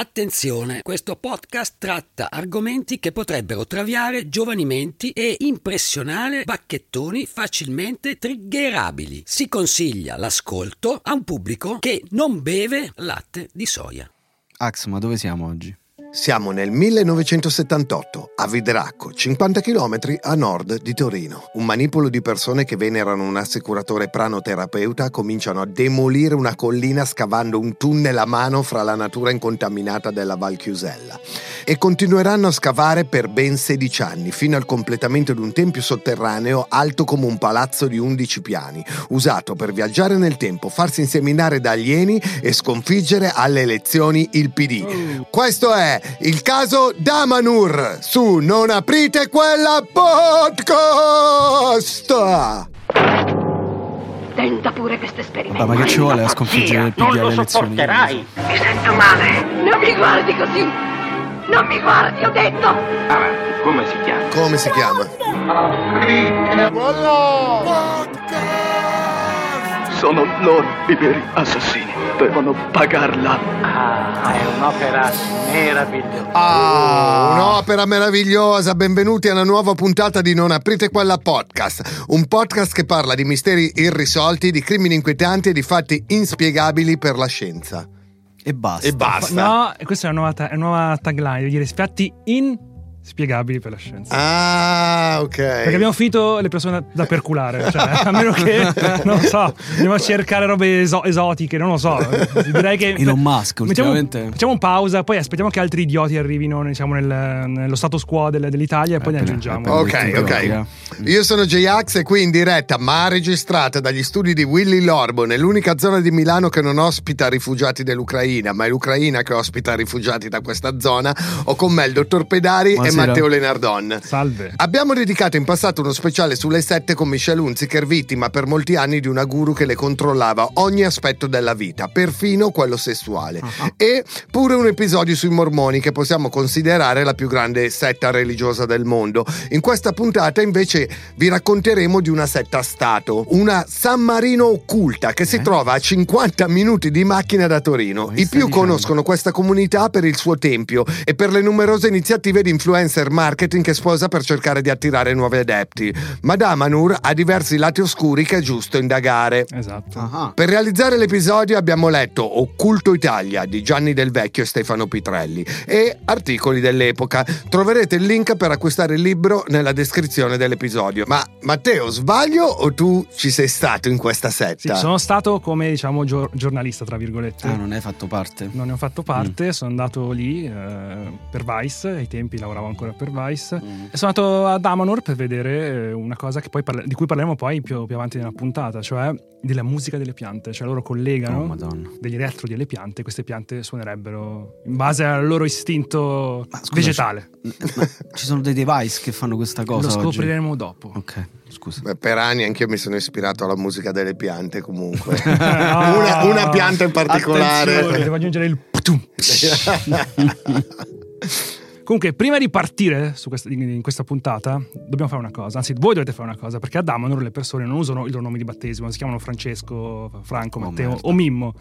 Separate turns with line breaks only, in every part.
Attenzione, questo podcast tratta argomenti che potrebbero traviare giovani menti e impressionare bacchettoni facilmente triggerabili. Si consiglia l'ascolto a un pubblico che non beve latte di soia.
Ax, ma dove siamo oggi?
Siamo nel 1978, a Vidracco, 50 km a nord di Torino. Un manipolo di persone che venerano un assicuratore pranoterapeuta cominciano a demolire una collina scavando un tunnel a mano fra la natura incontaminata della Val Chiusella. E continueranno a scavare per ben 16 anni, fino al completamento di un tempio sotterraneo alto come un palazzo di 11 piani, usato per viaggiare nel tempo, farsi inseminare da alieni e sconfiggere alle elezioni il PD. Questo è il caso Damanur su Non aprite quella podcast!
Tenta pure questo esperimento.
Ma, ma che ci vuole a sconfiggere il PD
non lo
alle elezioni?
sopporterai.
Mi sento male. Non mi guardi così. Non mi guardi, ho detto.
Avanti, come si chiama?
Come si chiama?
Sono loro i veri assassini. Devono pagarla.
Ah, è un'opera meravigliosa.
Ah, un'opera meravigliosa. Benvenuti alla nuova puntata di Non aprite quella podcast. Un podcast che parla di misteri irrisolti, di crimini inquietanti e di fatti inspiegabili per la scienza.
E basta.
E basta.
No, e questa è una nuova, ta- è una nuova tagline, devo dire spiatti inspiegabili per la scienza.
Ah, ok.
Perché abbiamo finito le persone da, perculare, cioè, a meno che, non lo so, andiamo a cercare robe eso- esotiche, non lo so. Direi che...
Elon Musk,
Mettiamo,
ultimamente.
facciamo pausa, poi aspettiamo che altri idioti arrivino diciamo, nel- nello status quo del- dell'Italia e poi ne
appena-
aggiungiamo.
Ok, ok.
proprio,
Io sono J-Ax e qui in diretta, ma registrata dagli studi di Willy Lorbo, nell'unica zona di Milano che non ospita rifugiati dell'Ucraina, ma è l'Ucraina che ospita rifugiati da questa zona. Ho con me il dottor Pedari
Buonasera.
e Matteo Lenardon.
Salve.
Abbiamo dedicato in passato uno speciale sulle sette con Michelle Hunziker, vittima per molti anni di una guru che le controllava ogni aspetto della vita, perfino quello sessuale. E pure un episodio sui mormoni che possiamo considerare la più grande setta religiosa del mondo. In questa puntata invece vi racconteremo di una setta stato, una San Marino occulta che si trova a 50 minuti di macchina da Torino. I più
dicendo?
conoscono questa comunità per il suo tempio e per le numerose iniziative di influencer marketing che sposa per cercare di attirare nuovi adepti. Ma Damanur ha diversi lati oscuri che è giusto indagare.
Esatto.
Ah,
Per realizzare l'episodio abbiamo letto Occulto Italia di Gianni Del Vecchio e Stefano Pitrelli e articoli dell'epoca. Troverete il link per acquistare il libro nella descrizione dell'episodio. Ma Matteo, sbaglio o tu ci sei stato in questa
Sì,
setta?
sono stato come diciamo gior- giornalista, tra virgolette.
ah, non hai fatto parte.
Non ne ho fatto parte,
Mm.
sono andato lì eh, per Vice, ai tempi lavoravo ancora per Vice.
Mm.
E sono andato ad Amanor per vedere eh, una cosa che poi parla- di cui parleremo poi più, più avanti nella puntata, cioè della musica delle piante. Cioè loro collegano
Oh,
degli elettro delle piante e queste piante suonerebbero in base al loro istinto
Ma scusa,
vegetale.
Ma ci sono dei device che fanno questa cosa
Lo
oggi?
scopriremo dopo.
Ok, scusa.
Beh, Per anni anch'io mi sono ispirato alla musica delle piante comunque.
Ah.
una, una pianta in particolare.
Attenzione, devo aggiungere il. Comunque, prima di partire su questa, in questa puntata, dobbiamo fare una cosa. Anzi, voi dovete fare una cosa, perché ad Amanor le persone non usano i loro nomi di battesimo, si chiamano Francesco, Franco,
Oh,
Matteo
merda.
o Mimmo,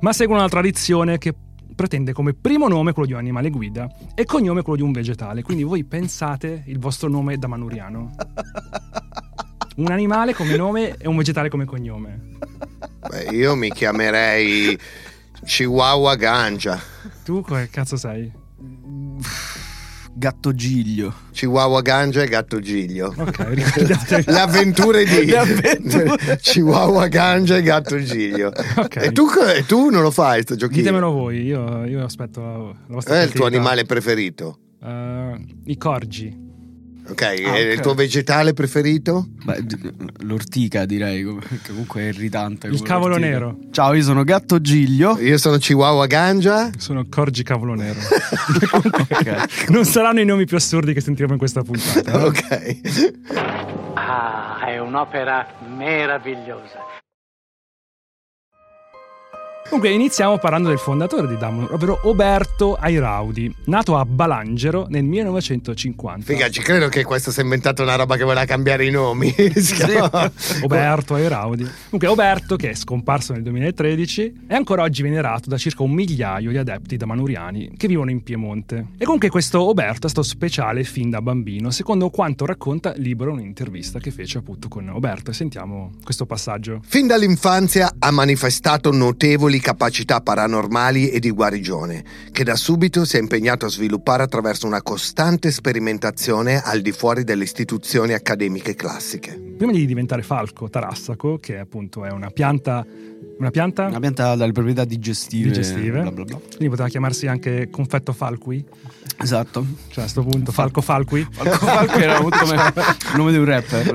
ma seguono una tradizione che pretende come primo nome quello di un animale guida e cognome quello di un vegetale. Quindi voi pensate il vostro nome da manuriano. Un animale come nome e un vegetale come cognome.
Beh, io mi chiamerei Chihuahua Ganja.
Tu che cazzo sei?
Gatto giglio.
Chihuahua Ganja e Gatto Giglio.
Ok, ricordate.
Le avventure di
Le avventure.
Chihuahua Ganja e Gatto Giglio.
Ok.
E tu, e tu non lo fai sto giochino?
Ditemelo voi, io, io aspetto la, vostra
Qual è il tuo animale preferito?
Eh, I corgi.
Ok,
Ah,
e
ok.
il tuo vegetale preferito?
Beh, l'ortica direi, che comunque è irritante.
Il cavolo
ortica.
nero.
Ciao, io sono Gatto Giglio.
Io sono Chihuahua Ganja.
Sono corgi cavolo nero.
Ok.
non saranno i nomi più assurdi che sentiremo in questa puntata.
Ok.
Ah, è un'opera meravigliosa.
Comunque iniziamo parlando del fondatore di Damonor, ovvero Oberto Airaudi, nato a Balangero nel 1950.
Figa, ci credo che questo si è inventato una roba che voleva cambiare i nomi. Chiama-
Oberto Airaudi. Comunque Oberto, che è scomparso nel 2013, è ancora oggi venerato da circa un migliaio di adepti damanuriani che vivono in Piemonte. E comunque questo Oberto è stato speciale fin da bambino, secondo quanto racconta Libero in un'intervista che fece appunto con Oberto. E sentiamo questo passaggio.
Fin dall'infanzia ha manifestato notevoli capacità paranormali e di guarigione, che da subito si è impegnato a sviluppare attraverso una costante sperimentazione al di fuori delle istituzioni accademiche classiche.
Prima di diventare falco tarassaco, che appunto è una pianta... Una pianta?
Una pianta dalle proprietà digestive.
digestive.
Bla bla bla.
Quindi poteva chiamarsi anche confetto falqui.
Esatto.
Cioè a questo punto falco falqui.
Falco Falco era molto come il nome di un rapper.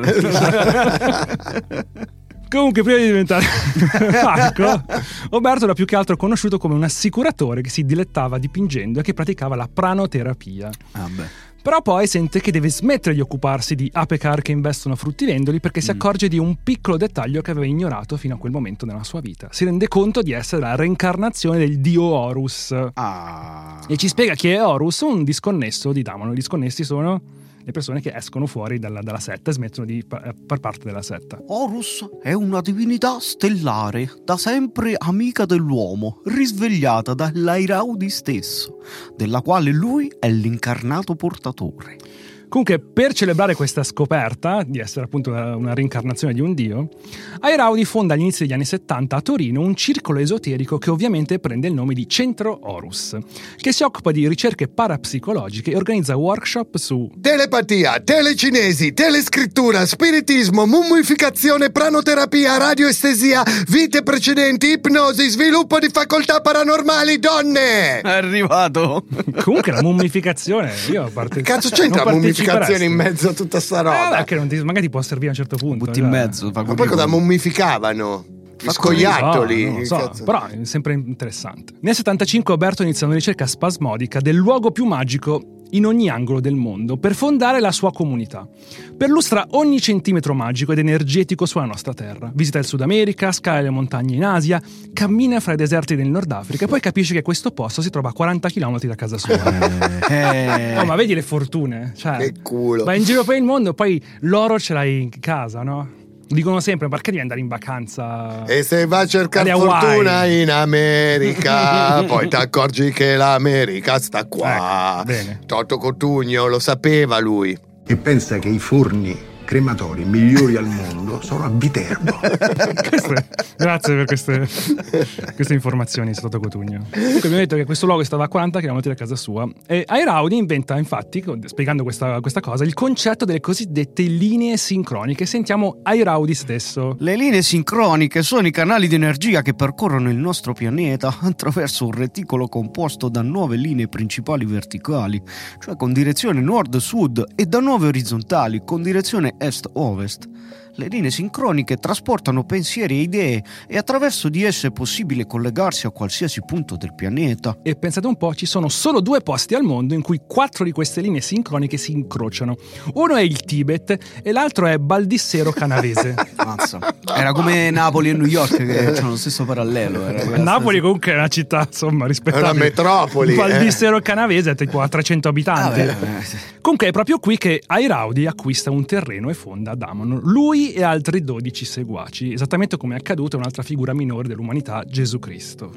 Comunque, prima di diventare Falco, Roberto era più che altro conosciuto come un assicuratore che si dilettava dipingendo e che praticava la pranoterapia.
Ah, beh.
Però poi sente che deve smettere di occuparsi di apecar che investono fruttivendoli perché si accorge di un piccolo dettaglio che aveva ignorato fino a quel momento nella sua vita. Si rende conto di essere la reincarnazione del dio Horus.
Ah.
E ci spiega chi è Horus, un disconnesso di Damano. I disconnessi sono le persone che escono fuori dalla, dalla setta e smettono di fa- far parte della setta.
Horus è una divinità stellare, da sempre amica dell'uomo, risvegliata dall'Airaudi stesso, della quale lui è l'incarnato portatore.
Comunque, per celebrare questa scoperta di essere appunto una una reincarnazione di un dio, Airaudi fonda agli inizi degli anni 70 a Torino un circolo esoterico che ovviamente prende il nome di Centro Horus, che si occupa di ricerche parapsicologiche e organizza workshop su
Telepatia, telecinesi, telescrittura, spiritismo, mummificazione, pranoterapia, radioestesia, vite precedenti, ipnosi, sviluppo di facoltà paranormali, donne!
È arrivato.
Comunque la mummificazione, io a parte
Cazzo c'entra la
non
mummificazione in mezzo a tutta sta
Eh,
roba?
vabbè, che non ti- magari ti può servire a un certo punto.
Butti in mezzo.
Ma poi cosa mummificavano? Gli scoiattoli?
so,
Che
so, però è sempre interessante. Nel 75 Alberto inizia una ricerca spasmodica del luogo più magico in ogni angolo del mondo per fondare la sua comunità. Perlustra ogni centimetro magico ed energetico sulla nostra terra. Visita il Sud America, scala le montagne in Asia, cammina fra i deserti del Nord Africa e poi capisce che questo posto si trova a 40 km da casa sua.
Eh,
Oh, ma vedi le fortune? Cioè,
Che culo.
Vai in giro per il mondo, poi l'oro ce l'hai in casa, no? Dicono sempre, perché devi andare in vacanza?
E se va a cercare fortuna in America, poi ti accorgi che l'America sta qua.
Ecco, bene.
Toto Cotugno lo sapeva lui.
e pensa che i forni crematori migliori al mondo sono a Viterbo.
Queste- grazie per queste, queste informazioni, Stato Cotugno. Comunque abbiamo detto che questo luogo stava a 40 km da casa sua. E Airaudi inventa, infatti, spiegando questa, questa cosa, il concetto delle cosiddette linee sincroniche. Sentiamo Airaudi stesso.
Le linee sincroniche sono i canali di energia che percorrono il nostro pianeta attraverso un reticolo composto da nuove linee principali verticali, cioè con direzione nord-sud, e da nuove orizzontali con direzione est-ovest. Le linee sincroniche trasportano pensieri e idee e attraverso di esse è possibile collegarsi a qualsiasi punto del pianeta.
E pensate un po', ci sono solo due posti al mondo in cui quattro di queste linee sincroniche si incrociano. Uno è il Tibet e l'altro è Baldissero Canavese.
Mazza. Era come Napoli e New York che hanno lo stesso parallelo. era quella
Napoli
stessa-
comunque è una città, insomma, rispettabile.
È una metropoli,
Baldissero Canavese è tipo a 300 abitanti.
Ah, beh, eh,
Comunque è proprio qui che Airaudi acquista un terreno e fonda Damon. Lui e altri 12 seguaci, esattamente come è accaduto a un'altra figura minore dell'umanità, Gesù Cristo.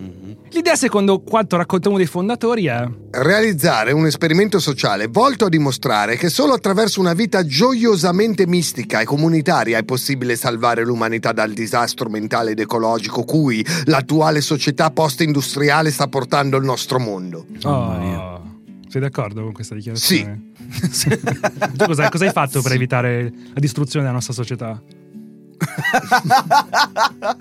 L'idea, secondo quanto racconta uno dei fondatori, è
Realizzare un esperimento sociale volto a dimostrare che solo attraverso una vita gioiosamente mistica e comunitaria è possibile salvare l'umanità dal disastro mentale ed ecologico cui l'attuale società post-industriale sta portando il nostro mondo.
Oh,
mia.
Sei d'accordo con questa dichiarazione? tu cosa, cosa hai fatto per evitare la distruzione della nostra società?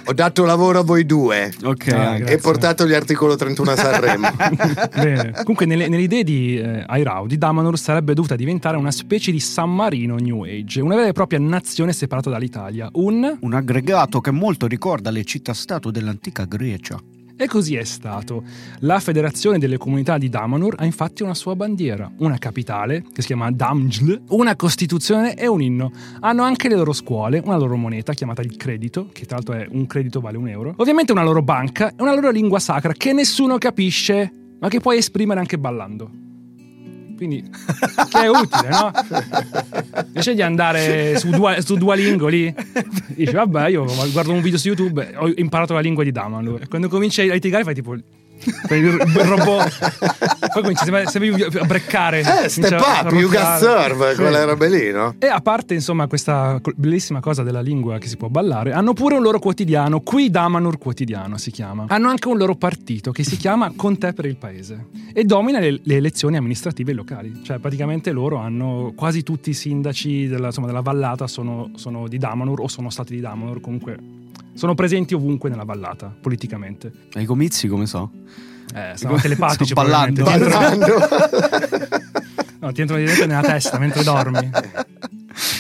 Ho dato lavoro a voi due
Ok,
Ah,
e portato gli articolo 31 a Sanremo.
Bene. Comunque, nelle, nelle idee di eh, Airaudi, Damanur sarebbe dovuta diventare una specie di San Marino New Age, una vera e propria nazione separata dall'Italia. Un.
Un aggregato che molto ricorda le città-stato dell'antica Grecia.
E così è stato. La Federazione delle Comunità di Damanur ha infatti una sua bandiera, una capitale, che si chiama Damjl, una costituzione e un inno. Hanno anche le loro scuole, una loro moneta chiamata il credito, che tra l'altro è un credito vale un euro, ovviamente una loro banca e una loro lingua sacra che nessuno capisce, ma che puoi esprimere anche ballando. Quindi, è utile, no? Invece di andare su, Dua- su Duolingo lì, dici, vabbè, io guardo un video su YouTube, ho imparato la lingua di Daman. E quando cominci a litigare fai tipo... fai il robot poi cominci sembri a breccare
Eh, step up, you got serve,
Sì.
quelle robe lì, no?
E a parte, insomma, questa bellissima cosa della lingua che si può ballare, hanno pure un loro quotidiano, qui Damanur Quotidiano si chiama. Hanno anche un loro partito che si chiama Con te per il paese e domina le, le elezioni amministrative locali. Cioè, praticamente loro hanno quasi tutti i sindaci della, insomma, della vallata sono, sono di Damanur o sono stati di Damanur, comunque sono presenti ovunque nella vallata, politicamente.
Ai comizi come so?
Eh, sono telepatici
Sto ballando.
Ballando.
No, ti entrano direttamente nella testa mentre dormi.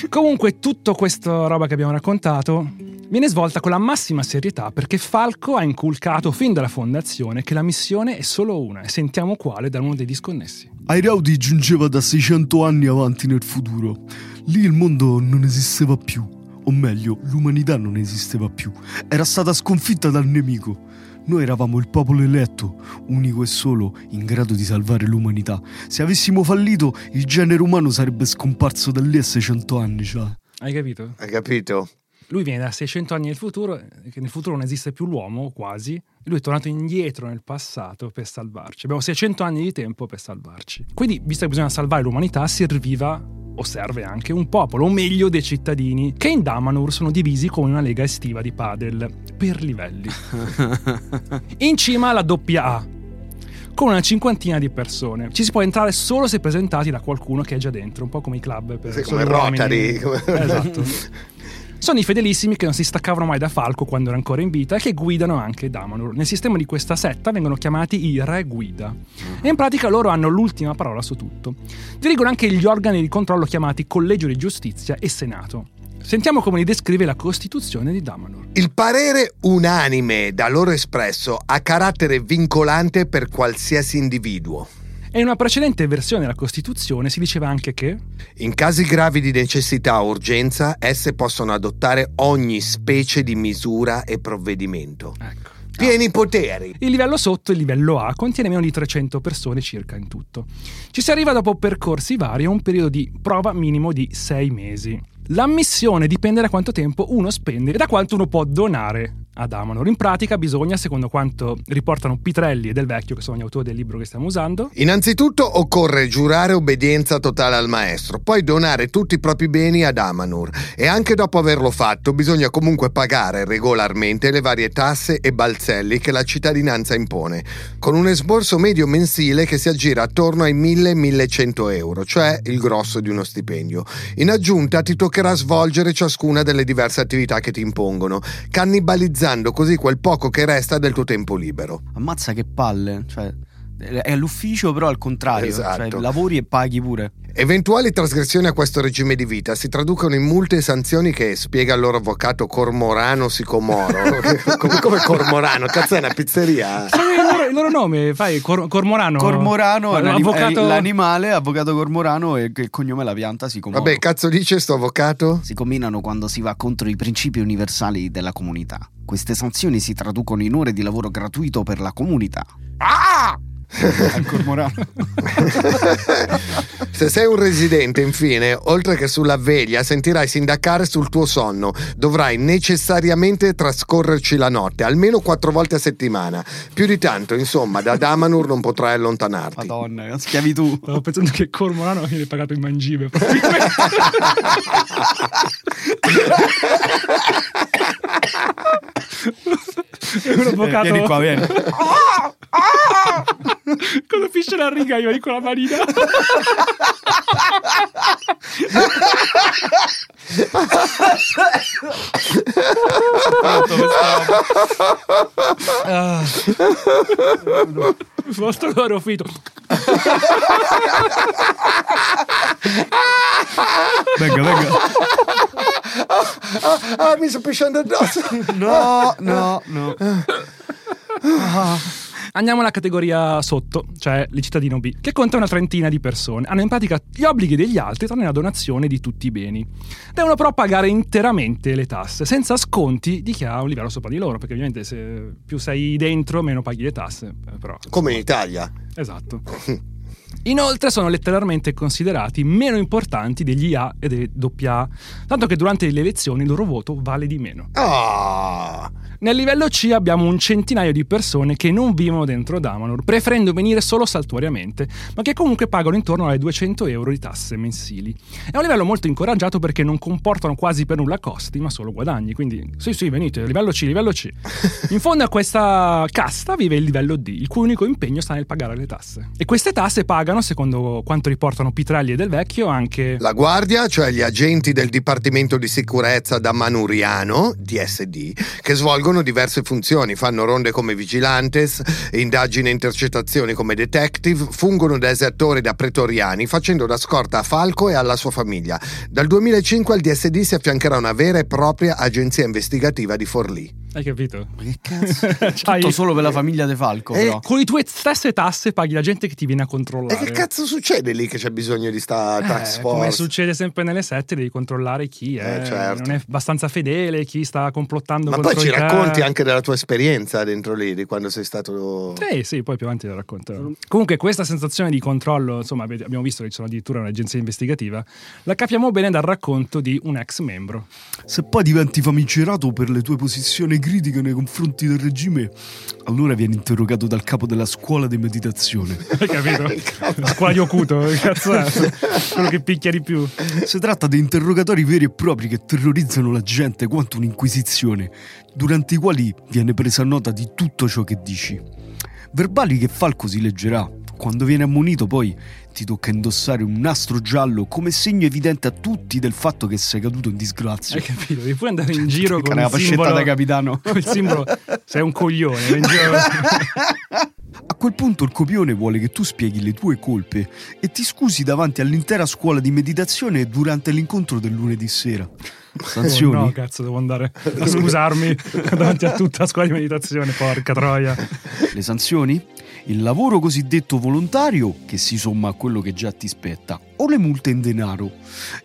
Comunque, tutto questa roba che abbiamo raccontato viene svolta con la massima serietà perché Falco ha inculcato fin dalla fondazione che la missione è solo una e sentiamo quale da uno dei disconnessi.
Airaudi giungeva da 600 anni avanti nel futuro. Lì il mondo non esisteva più. O meglio, l'umanità non esisteva più. Era stata sconfitta dal nemico. Noi eravamo il popolo eletto, unico e solo in grado di salvare l'umanità. Se avessimo fallito, il genere umano sarebbe scomparso da lì a 600 anni, cioè.
Hai capito?
Hai capito?
Lui viene da 600 anni nel futuro, che nel futuro non esiste più l'uomo, quasi. Lui è tornato indietro nel passato per salvarci. Abbiamo 600 anni di tempo per salvarci. Quindi, visto che bisogna salvare l'umanità, serviva o serve anche un popolo, o meglio dei cittadini, che in Damanur sono divisi come una lega estiva di padel, per livelli. In cima alla doppia A, con una cinquantina di persone. Ci si può entrare solo se presentati da qualcuno che è già dentro, un po' come i club per
Sì, come. Rotary, come-
Esatto. Sono i fedelissimi che non si staccavano mai da Falco quando era ancora in vita e che guidano anche Damanur. Nel sistema di questa setta vengono chiamati i re guida. E in pratica loro hanno l'ultima parola su tutto. Dirigono anche gli organi di controllo chiamati Collegio di Giustizia e Senato. Sentiamo come li descrive la Costituzione di Damanur.
Il parere unanime da loro espresso ha carattere vincolante per qualsiasi individuo.
E in una precedente versione della Costituzione si diceva anche che
In casi gravi di necessità o urgenza, esse possono adottare ogni specie di misura e provvedimento.
Ecco.
Pieni poteri.
Il livello sotto, il livello A, contiene meno di 300 persone circa in tutto. Ci si arriva dopo percorsi vari a un periodo di prova minimo di 6 mesi. L'ammissione dipende da quanto tempo uno spende e da quanto uno può donare ad Amanor. In pratica bisogna, secondo quanto riportano Pitrelli e Del Vecchio, che sono gli autori del libro che stiamo usando,
Innanzitutto occorre giurare obbedienza totale al maestro, poi donare tutti i propri beni ad Amanur e anche dopo averlo fatto bisogna comunque pagare regolarmente le varie tasse e balzelli che la cittadinanza impone, con un esborso medio mensile che si aggira attorno ai 1000-1100 euro, cioè il grosso di uno stipendio. In aggiunta ti toccherà svolgere ciascuna delle diverse attività che ti impongono, cannibalizzando così quel poco che resta del tuo tempo libero.
Ammazza che palle. Cioè, è all'ufficio, però al contrario.
Esatto.
Cioè, lavori e paghi pure.
Eventuali trasgressioni a questo regime di vita si traducono in multe e sanzioni che spiega il loro avvocato Cormorano Sicomoro. come, come Cormorano? Cazzo è una pizzeria?
Il loro, il loro nome, fai Cor- Cormorano.
Cormorano è, l'anim-
avvocato...
è l'animale, avvocato cormorano e il cognome è la pianta si comoro.
Vabbè, cazzo dice sto avvocato?
Si combinano quando si va contro i principi universali della comunità. Queste sanzioni si traducono in ore di lavoro gratuito per la comunità.
Al cormorano.
Se sei un residente, infine, oltre che sulla veglia, sentirai sindacare sul tuo sonno. Dovrai necessariamente trascorrerci la notte, almeno quattro volte a settimana. Più di tanto, insomma, da Damanur non potrai allontanarti.
Madonna, schiavitù.
Stavo pensando che Cormorano viene pagato in mangibe. È un avvocato.
Eh, Vieni qua, vieni.
Quando fisce la riga io con la manina. Ah. Il vostro loro fito.
Venga, venga.
Ah, mi sto pisciando addosso.
No, no, no.
Andiamo alla categoria sotto, cioè il cittadino B, che conta una trentina di persone. Hanno in pratica gli obblighi degli altri tranne la donazione di tutti i beni. Devono però pagare interamente le tasse, senza sconti di chi ha un livello sopra di loro, perché ovviamente se più sei dentro meno paghi le tasse. Eh, Però,
Come in Italia.
Esatto. Inoltre sono letteralmente considerati meno importanti degli A e dei AA, tanto che durante le elezioni il loro voto vale di meno.
Ah,
Nel livello C abbiamo un centinaio di persone che non vivono dentro Damanur, preferendo venire solo saltuariamente, ma che comunque pagano intorno alle 200 euro di tasse mensili. È un livello molto incoraggiato perché non comportano quasi per nulla costi, ma solo guadagni, quindi sì sì venite, livello C, livello C. In fondo a questa casta vive il livello D, il cui unico impegno sta nel pagare le tasse. E queste tasse pagano, secondo quanto riportano Pitrelli e Del Vecchio, anche...
La guardia, cioè gli agenti del Dipartimento di Sicurezza da Manuriano, DSD, che svolgono diverse funzioni, fanno ronde come vigilantes, indagini e intercettazioni come detective, fungono da esattori da pretoriani, facendo da scorta a Falco e alla sua famiglia. Dal 2005 al DSD si affiancherà una vera e propria agenzia investigativa di Forlì.
Hai capito?
Ma che cazzo? Tutto solo per la famiglia De Falco,
Eh,
però.
Con le tue stesse tasse paghi la gente che ti viene a
E
controllare.
che cazzo succede lì che c'è bisogno di sta
Eh,
tax
come
force?
succede sempre nelle sette, devi controllare chi è,
Eh, certo.
non è abbastanza fedele, chi sta complottando
Ma
contro
poi ci
te.
racconti anche della tua esperienza dentro lì, di quando sei stato...
Sì, sì, poi più avanti lo racconto. Comunque questa sensazione di controllo, insomma, abbiamo visto che ci sono addirittura un'agenzia investigativa, la capiamo bene dal racconto di un ex membro.
Se poi diventi famigerato per le tue posizioni critiche nei confronti del regime, allora vieni interrogato dal capo della scuola di meditazione.
Hai capito? Okuto, che cazzo? Quello che picchia di più.
Si tratta di interrogatori veri e propri che terrorizzano la gente quanto un'inquisizione, durante i quali viene presa nota di tutto ciò che dici. Verbali che Falco si leggerà. Quando viene ammonito poi ti tocca indossare un nastro giallo come segno evidente a tutti del fatto che sei caduto in disgrazia.
Hai capito? Devi pure andare in giro con
la fascetta da capitano.
con il simbolo... Sei un coglione, in giro...
A quel punto il copione vuole che tu spieghi le tue colpe e ti scusi davanti all'intera scuola di meditazione durante l'incontro del lunedì sera. Sanzioni?
Oh no, cazzo, devo andare a scusarmi davanti a tutta la scuola di meditazione, porca troia.
Le sanzioni? Il lavoro cosiddetto volontario, che si somma a quello che già ti spetta, o le multe in denaro.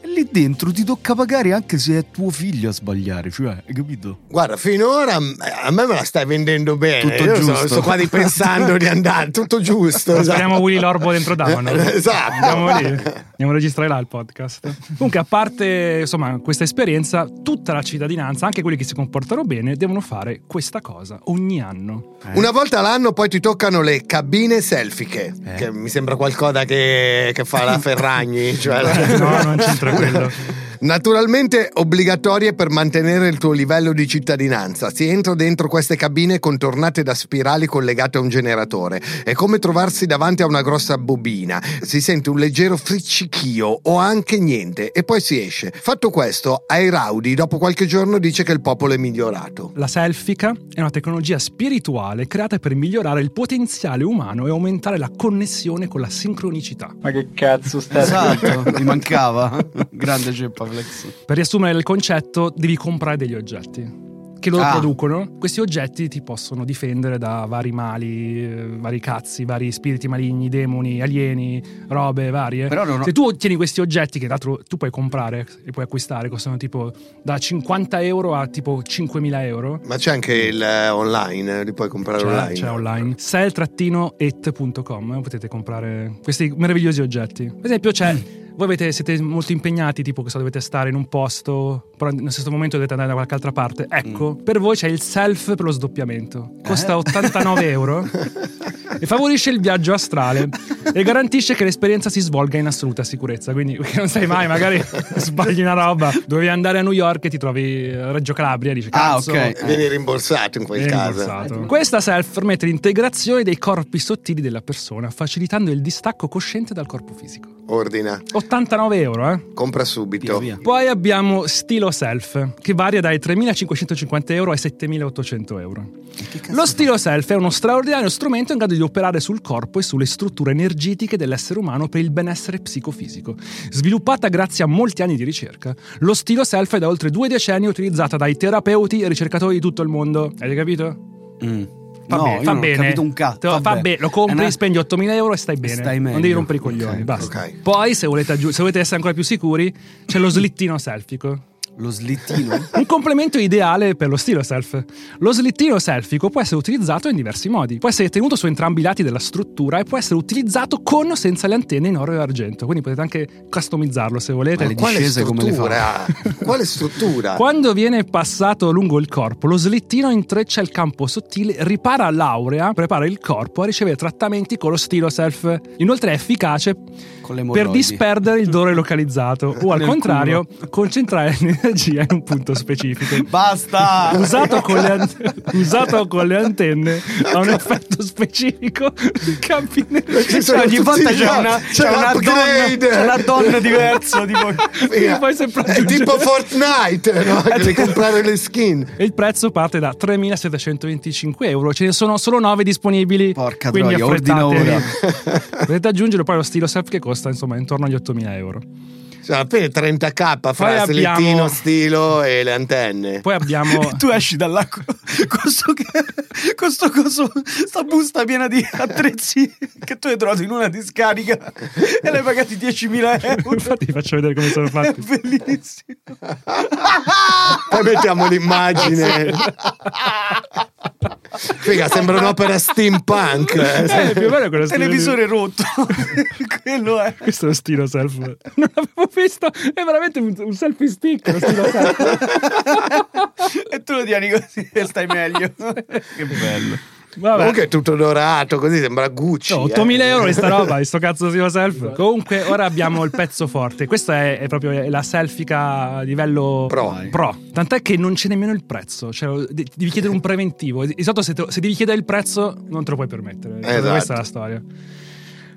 E lì dentro ti tocca pagare anche se è tuo figlio a sbagliare, cioè, hai capito?
Guarda, finora mm, a me me la stai vendendo bene.
Tutto
Io sto-
giusto.
Sto, quasi pensando di andare, tutto giusto.
Speriamo
esatto.
Willy Lorbo dentro Davano.
Esatto.
Andiamo lì. Andiamo a registrare là il podcast. Comunque, a parte insomma, questa esperienza, tutta la cittadinanza, anche quelli che si comportano bene, devono fare questa cosa ogni anno.
Una volta all'anno poi ti toccano le cabine selfiche, che mi sembra qualcosa che, che fa la Ferragni. Cioè
No, non c'entra quello.
Naturalmente obbligatorie per mantenere il tuo livello di cittadinanza. Si entra dentro queste cabine contornate da spirali collegate a un generatore. È come trovarsi davanti a una grossa bobina. Si sente un leggero friccichio o anche niente e poi si esce. Fatto questo, ai Raudi dopo qualche giorno dice che il popolo è migliorato.
La selfica è una tecnologia spirituale creata per migliorare il potenziale umano e aumentare la connessione con la sincronicità.
Ma che cazzo sta
Esatto, mi mancava. Grande ceppa flex.
Per riassumere il concetto, devi comprare degli oggetti che loro
Ah.
producono. Questi oggetti ti possono difendere da vari mali, eh, vari cazzi, vari spiriti maligni, demoni, alieni, robe varie.
Però non ho-
Se tu ottieni questi oggetti, che tra l'altro tu puoi comprare e puoi acquistare, costano tipo da 50 euro a tipo 5.000 euro.
Ma c'è anche il eh, online, li puoi comprare
C'è,
online.
c'è online. sell-it.com potete comprare questi meravigliosi oggetti. Per esempio, c'è.
Mm.
Voi avete- siete molto impegnati, tipo che so, dovete stare in un posto, però nello stesso momento dovete andare da qualche altra parte. Ecco,
Mm.
per voi c'è il self per lo sdoppiamento. Costa
Eh?
89 euro e favorisce il viaggio astrale e garantisce che l'esperienza si svolga in assoluta sicurezza. Quindi, non sai mai, magari sbagli una roba. Dovevi andare a New York e ti trovi a Reggio Calabria, dici
Ah,
cazzo.
ok.
Vieni rimborsato in quel
Viene
caso.
rimborsato. Questa self permette l'integrazione dei corpi sottili della persona, facilitando il distacco cosciente dal corpo fisico.
Ordina,
89 euro, eh?
compra subito.
Via, via.
Poi abbiamo Stilo Self, che varia dai 3.550 euro ai 7.800 euro. Lo Stilo Self è uno straordinario strumento in grado di operare sul corpo e sulle strutture energetiche dell'essere umano per il benessere psicofisico. Sviluppata grazie a molti anni di ricerca, lo Stilo Self è da oltre due decenni utilizzata dai terapeuti e ricercatori di tutto il mondo. Avete capito?
Mm.
Fa
No,
bene, fa
non ho
bene.
capito un cazzo.
Fa bene, lo compri,
no.
spendi 8.000 euro e stai bene.
Stai
non devi rompere i coglioni.
Ok,
basta.
ok.
Poi, se volete, aggiu- se volete essere ancora più sicuri, c'è lo slittino selfico.
Lo slittino?
Un complemento ideale per lo stilo self. Lo slittino selfico può essere utilizzato in diversi modi. Può essere tenuto su entrambi i lati della struttura e può essere utilizzato con o senza le antenne in oro e argento. Quindi potete anche customizzarlo se volete.
Ma le
Quale
discese come le
struttura? Quale struttura?
Quando viene passato lungo il corpo, lo slittino intreccia il campo sottile, ripara l'aurea, prepara il corpo a ricevere trattamenti con lo stilo self. Inoltre è efficace per disperdere il dolore localizzato o al contrario concentrare l'energia in un punto specifico.
Basta!
Usato con, le an- usato con le antenne ha un effetto specifico campi
Cioè, ogni volta c'è una,
c'è
c'è una donna, c'è una donna diversa. Tipo,
È tipo Fortnite, no? Devi comprare le skin.
E il prezzo parte da 3.725 euro. Ce ne sono solo 9 disponibili.
Porca
quindi
troia, ordina
affrettatevi. Potete aggiungere poi lo stilo self che costa insomma intorno agli 8.000 euro.
Cioè, alla fine 30k
Poi
fra
abbiamo-
selettino, stilo e le antenne.
Poi abbiamo.
tu esci dalla co- con sto, con sto coso, sta busta piena di attrezzi che tu hai trovato in una discarica e l'hai pagati 10.000 euro.
Infatti, vi faccio vedere come sono
È
fatti.
bellissimo.
Poi mettiamo l'immagine. Figa, sembra un'opera steampunk.
Eh, più o meno quello stile
Televisore rotto. Quello è.
lì. Questo è lo stilo self. Non l'avevo visto. È veramente un, un selfie stick.
E tu lo tieni così e stai meglio. che bello.
Vabbè.
Comunque è tutto dorato, così sembra Gucci.
No,
eh.
8.000 euro di sta roba, di sto cazzo di self. Comunque, ora abbiamo il pezzo forte. Questa è, è proprio la selfica a livello
Pro.
Tant'è che non c'è nemmeno il prezzo. Cioè, de- devi chiedere un preventivo. Di solito, se, te- se devi chiedere il prezzo, non te lo puoi permettere.
Esatto.
Questa è la storia.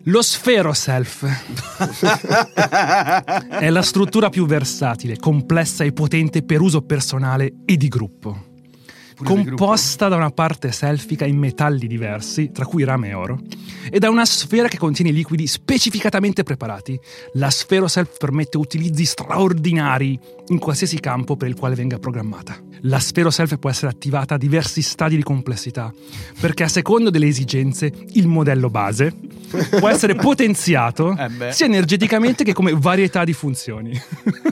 Lo sfero self è la struttura più versatile, complessa e potente per uso personale e di gruppo. Composta da una parte selfica in metalli diversi, tra cui rame e oro, e da una sfera che contiene liquidi specificatamente preparati. La sfero self permette utilizzi straordinari in qualsiasi campo per il quale venga programmata. La sfero self può essere attivata a diversi stadi di complessità, perché a secondo delle esigenze il modello base può essere potenziato
Eh
sia energeticamente che come varietà di funzioni.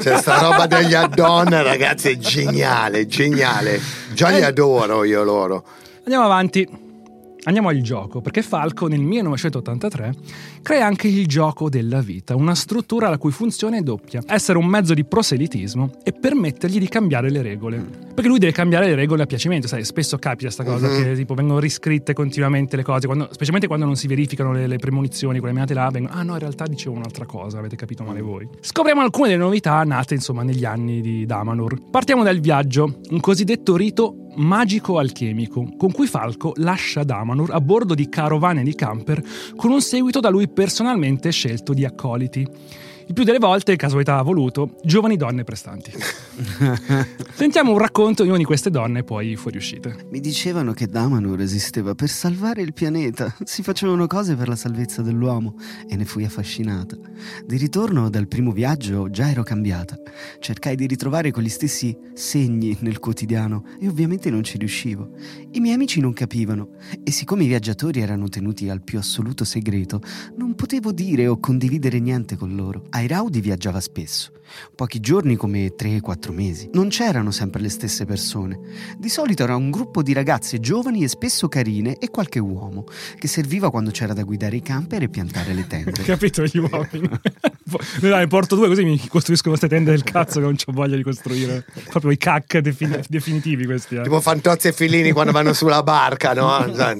Cioè, sta roba degli add-on, ragazzi, è geniale, geniale. Già li adoro io loro.
Andiamo avanti. Andiamo al gioco, perché Falco nel 1983 crea anche il gioco della vita, una struttura la cui funzione è doppia, essere un mezzo di proselitismo e permettergli di cambiare le regole. Perché lui deve cambiare le regole a piacimento, sai, spesso capita sta cosa che tipo vengono riscritte continuamente le cose, quando- specialmente quando non si verificano le, le premonizioni, quelle menate là, vengono, ah no, in realtà dicevo un'altra cosa, avete capito male voi. Scopriamo alcune delle novità nate insomma negli anni di Damanur. Partiamo dal viaggio, un cosiddetto rito magico-alchemico, con cui Falco lascia Damanur a bordo di carovane di camper con un seguito da lui personalmente scelto di accoliti. Il più delle volte, casualità ha voluto, giovani donne prestanti. Sentiamo un racconto di una di queste donne poi fuoriuscite.
Mi dicevano che Damanur esisteva per salvare il pianeta. Si facevano cose per la salvezza dell'uomo e ne fui affascinata. Di ritorno dal primo viaggio già ero cambiata. Cercai di ritrovare quegli stessi segni nel quotidiano e ovviamente non ci riuscivo. I miei amici non capivano e siccome i viaggiatori erano tenuti al più assoluto segreto, non potevo dire o condividere niente con loro. Airaudi viaggiava spesso. Pochi giorni come 3-4 mesi. Non c'erano sempre le stesse persone. Di solito era un gruppo di ragazze giovani e spesso carine e qualche uomo, che serviva quando c'era da guidare i camper e piantare le tende.
Capito gli uomini? Dai, porto due così mi costruisco queste tende del cazzo che non ho voglia di costruire. Proprio i cac defini- definitivi questi. Eh.
Tipo Fantozzi e Fellini quando vanno sulla barca, no?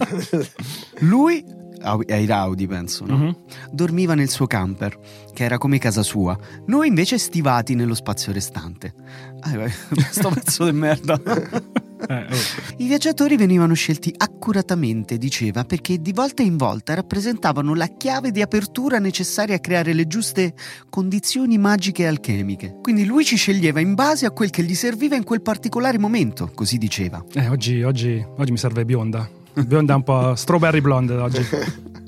Lui, Au- Airaudi penso, no?
Mhm.
dormiva nel suo camper, che era come casa sua. Noi invece stivati nello spazio restante. Ah, vai, sto pezzo di merda.
Eh, oh.
I viaggiatori venivano scelti accuratamente, diceva, perché di volta in volta rappresentavano la chiave di apertura necessaria a creare le giuste condizioni magiche e alchemiche. Quindi lui ci sceglieva in base a quel che gli serviva in quel particolare momento, così diceva.
Eh, oggi, oggi, oggi mi serve bionda. Bionda un po' strawberry blonde oggi.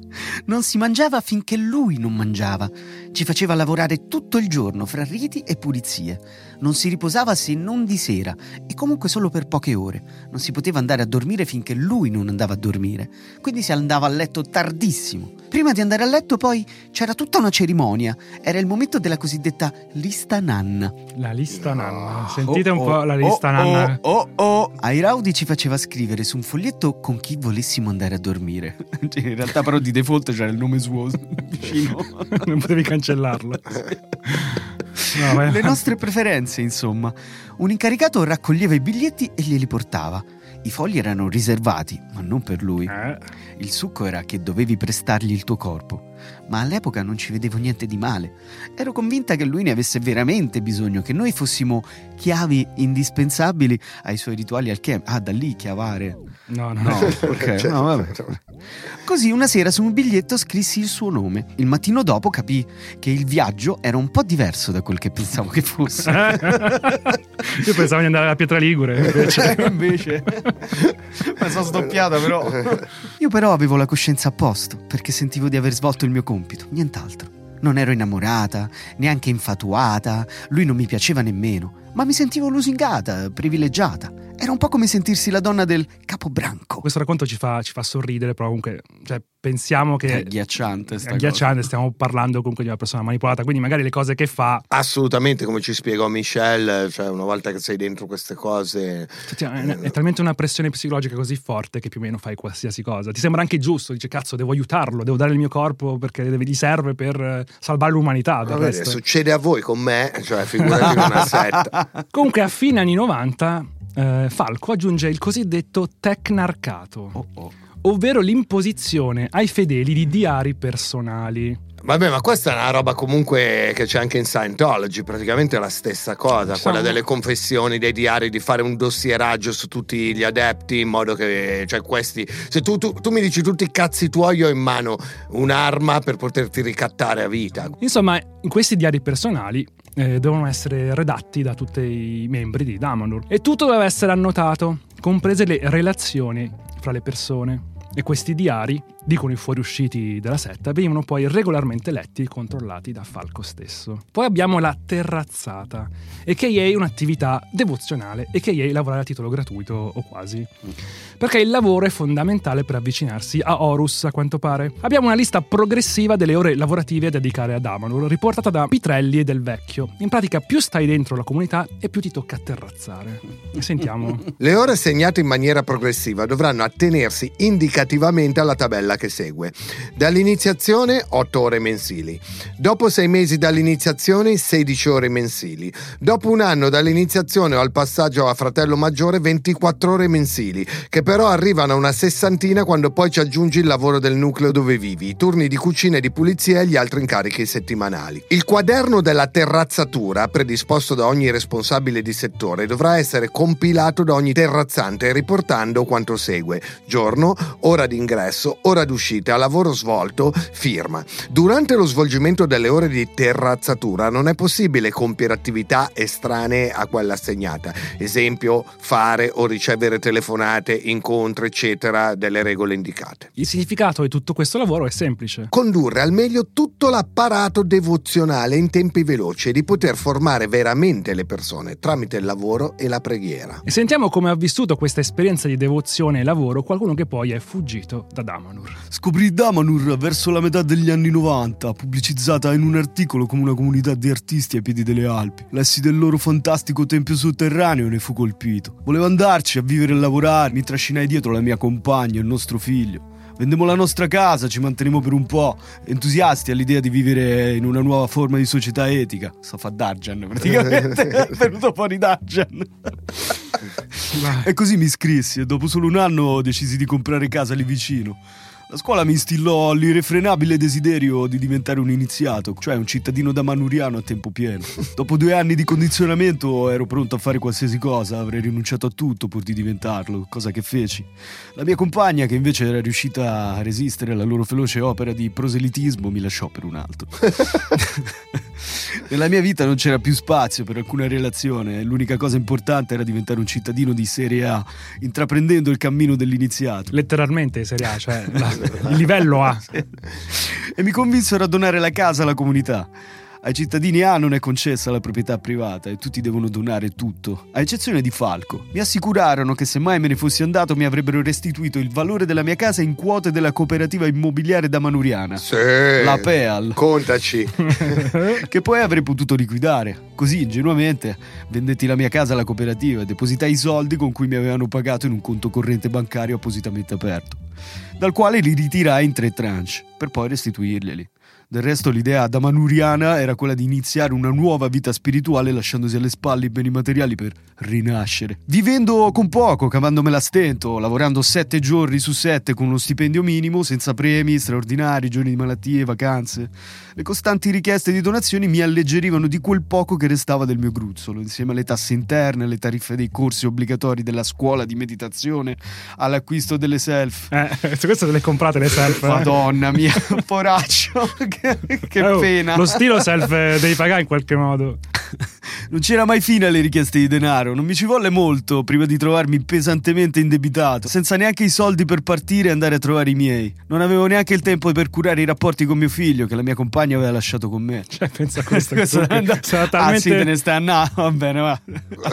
Non si mangiava finché lui non mangiava. Ci faceva lavorare tutto il giorno fra riti e pulizie. Non si riposava se non di sera e comunque solo per poche ore. Non si poteva andare a dormire finché lui non andava a dormire. Quindi si andava a letto tardissimo. Prima di andare a letto poi c'era tutta una cerimonia. Era il momento della cosiddetta lista nanna.
La lista nanna. Sentite
Oh,
un po'
oh,
la lista
oh,
nanna.
Oh, oh, oh. Ai Raudi ci faceva scrivere su un foglietto con chi volessimo andare a dormire. Cioè, In realtà però di default c'era il nome suo vicino.
non potevi cancellarlo. No,
Le nostre preferenze, insomma. Un incaricato raccoglieva i biglietti e glieli portava. I fogli erano riservati, ma non per lui.
Eh,
Il succo era che dovevi prestargli il tuo corpo. Ma all'epoca non ci vedevo niente di male. Ero convinta che lui ne avesse veramente bisogno, che noi fossimo chiavi indispensabili ai suoi rituali alchemici. Ah, da lì chiavare.
no, no,
No,
no.
ok,
Cioè,
no, vabbè. Così una sera su un biglietto scrissi il suo nome. Il mattino dopo capì che il viaggio era un po' diverso da quel che pensavo che fosse.
Io pensavo di andare a Pietra Ligure. Invece.
invece mi sono sdoppiata però io però avevo la coscienza a posto perché sentivo di aver svolto il mio compito nient'altro non ero innamorata neanche infatuata lui non mi piaceva nemmeno ma mi sentivo lusingata privilegiata. Era un po' come sentirsi la donna del capobranco.
Questo racconto ci fa, ci fa sorridere, però comunque cioè, pensiamo che
è agghiacciante sta
è agghiacciante, stiamo parlando comunque di una persona manipolata, quindi magari le cose che fa
Assolutamente, come ci spiegò Michelle, cioè una volta che sei dentro queste cose...
cioè, è, è talmente una pressione psicologica così forte che più o meno fai qualsiasi cosa. Ti sembra anche giusto, dice cazzo, devo aiutarlo, devo dare il mio corpo perché gli serve per eh, salvare l'umanità. del
Va bene,
resto.
succede a voi con me, cioè figurati in una setta.
Comunque a fine anni 90 eh, Falco aggiunge il cosiddetto tecnarcato,
Oh, oh.
Ovvero l'imposizione ai fedeli di diari personali.
Vabbè, ma questa è una roba comunque che c'è anche in Scientology, praticamente è la stessa cosa,
Ci
quella
sono-
delle confessioni, dei diari, di fare un dossieraggio su tutti gli adepti in modo che, cioè questi, se tu, tu- tu mi dici tutti i cazzi tuoi, io ho in mano un'arma per poterti ricattare a vita.
Insomma, in questi diari personali eh, devono essere redatti da tutti i membri di Damanur e tutto deve essere annotato, comprese le relazioni fra le persone. E questi diari, dicono i fuoriusciti della setta, venivano poi regolarmente letti e controllati da Falco stesso. Poi abbiamo la terrazzata, e che è un'attività devozionale e che è lavorare a titolo gratuito o quasi. Perché il lavoro è fondamentale per avvicinarsi a Horus, a quanto pare. Abbiamo una lista progressiva delle ore lavorative da dedicare ad Amanur, riportata da Pitrelli e Del Vecchio. In pratica, più stai dentro la comunità e più ti tocca terrazzare. Sentiamo.
Le ore segnate in maniera progressiva dovranno attenersi indicativamente alla tabella che segue. Dall'iniziazione 8 ore mensili, dopo 6 mesi dall'iniziazione 16 ore mensili, dopo un anno dall'iniziazione o al passaggio a fratello maggiore 24 ore mensili, che però arrivano a una sessantina quando poi ci aggiungi il lavoro del nucleo dove vivi, i turni di cucina e di pulizia e gli altri incarichi settimanali. Il quaderno della terrazzatura, predisposto da ogni responsabile di settore, dovrà essere compilato da ogni terrazzante riportando quanto segue: giorno, ora d'ingresso, ora d'uscita, lavoro svolto, firma. Durante lo svolgimento delle ore di terrazzatura non è possibile compiere attività estranee a quella assegnata, esempio fare o ricevere telefonate, incontri, eccetera, delle regole indicate.
Il significato di tutto questo lavoro è semplice.
Condurre al meglio tutto l'apparato devozionale in tempi veloci e di poter formare veramente le persone tramite il lavoro e la preghiera.
E sentiamo come ha vissuto questa esperienza di devozione e lavoro qualcuno che poi è fuggito da Damanur.
Scoprì Damanur verso la metà degli anni 90, pubblicizzata in un articolo come una comunità di artisti ai piedi delle Alpi. Lessi del loro fantastico tempio sotterraneo e ne fu colpito. Volevo andarci a vivere e lavorare, mi trascinai dietro la mia compagna e il nostro figlio. Vendemmo la nostra casa, ci mantenemmo per un po', entusiasti all'idea di vivere in una nuova forma di società etica. Sto fa Darjan praticamente, è venuto fuori Darjan. E così mi iscrissi e dopo solo un anno decisi di comprare casa lì vicino. La scuola mi instillò l'irrefrenabile desiderio di diventare un iniziato, cioè un cittadino da manuriano a tempo pieno. Dopo due anni di condizionamento ero pronto a fare qualsiasi cosa, avrei rinunciato a tutto pur di diventarlo, cosa che feci. La mia compagna, che invece era riuscita a resistere alla loro feroce opera di proselitismo, mi lasciò per un altro. Nella mia vita non c'era più spazio per alcuna relazione, l'unica cosa importante era diventare un cittadino di Serie A, intraprendendo il cammino dell'iniziato.
Letteralmente Serie A, cioè la- il livello A.
E mi convinsero a donare la casa alla comunità. Ai cittadini A non è concessa la proprietà privata e tutti devono donare tutto, a eccezione di Falco. Mi assicurarono che se mai me ne fossi andato mi avrebbero restituito il valore della mia casa in quote della cooperativa immobiliare da Manuriana.
Sì.
La PEAL.
Contaci.
che poi avrei potuto liquidare. Così, ingenuamente, vendetti la mia casa alla cooperativa e depositai i soldi con cui mi avevano pagato in un conto corrente bancario appositamente aperto, dal quale li ritirai in tre tranche, per poi restituirglieli. Del resto l'idea da manuriana era quella di iniziare una nuova vita spirituale lasciandosi alle spalle i beni materiali per rinascere. Vivendo con poco, cavandomela a stento, lavorando sette giorni su sette con uno stipendio minimo, senza premi, straordinari, giorni di malattie, vacanze. Le costanti richieste di donazioni mi alleggerivano di quel poco che restava del mio gruzzolo, insieme alle tasse interne, alle tariffe dei corsi obbligatori della scuola di meditazione, all'acquisto delle self.
Eh, su questo te le comprate le self. eh?
Madonna mia, poraccio, che,
Oh,
pena.
Lo stilo self eh, devi pagare in qualche modo.
Non c'era mai fine alle richieste di denaro, non mi ci volle molto prima di trovarmi pesantemente indebitato, senza neanche i soldi per partire e andare a trovare i miei. Non avevo neanche il tempo per curare i rapporti con mio figlio, che la mia compagna aveva lasciato con me.
Cioè, pensa a questo.
Questo
che
è andato-
sarà
Ah
talmente...
sì, te ne stai a na- va bene, va.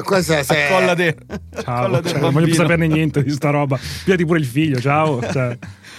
Questa se-
Accolla te.
Ciao,
Accolla te,
cioè, non voglio più saperne niente di sta roba. Piati pure il figlio, ciao. Cioè,